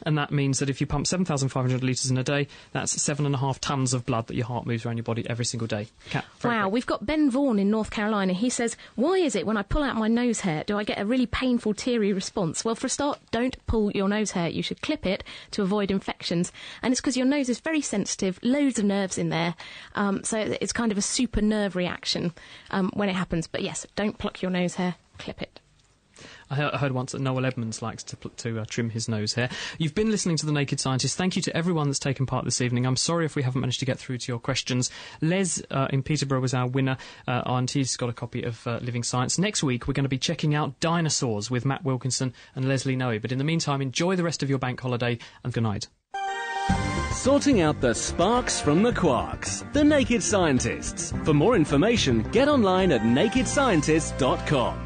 And that means that if you pump 7,500 litres in a day, that's seven and a half tonnes of blood that your heart moves around your body every single day. Kat, Wow, we've got Ben Vaughan in North Carolina. He says, Why is it when I pull out my nose hair, do I get a really painful, teary response? Well, for a start, don't pull your nose hair. You should clip it to avoid infections. And it's because your nose is very sensitive, loads of nerves in there. Um, so it's kind of a super nerve reaction um, when it happens. But yes, don't pluck your nose hair, clip it. I heard once that Noel Edmonds likes to to uh, trim his nose hair. You've been listening to the Naked Scientist. Thank you to everyone that's taken part this evening. I'm sorry if we haven't managed to get through to your questions. Les uh, in Peterborough was our winner, uh, and he's got a copy of uh, Living Science. Next week we're going to be checking out dinosaurs with Matt Wilkinson and Leslie Noe. But in the meantime, enjoy the rest of your bank holiday and good night. Sorting out the sparks from the quarks. The Naked Scientists. For more information, get online at nakedscientists.com.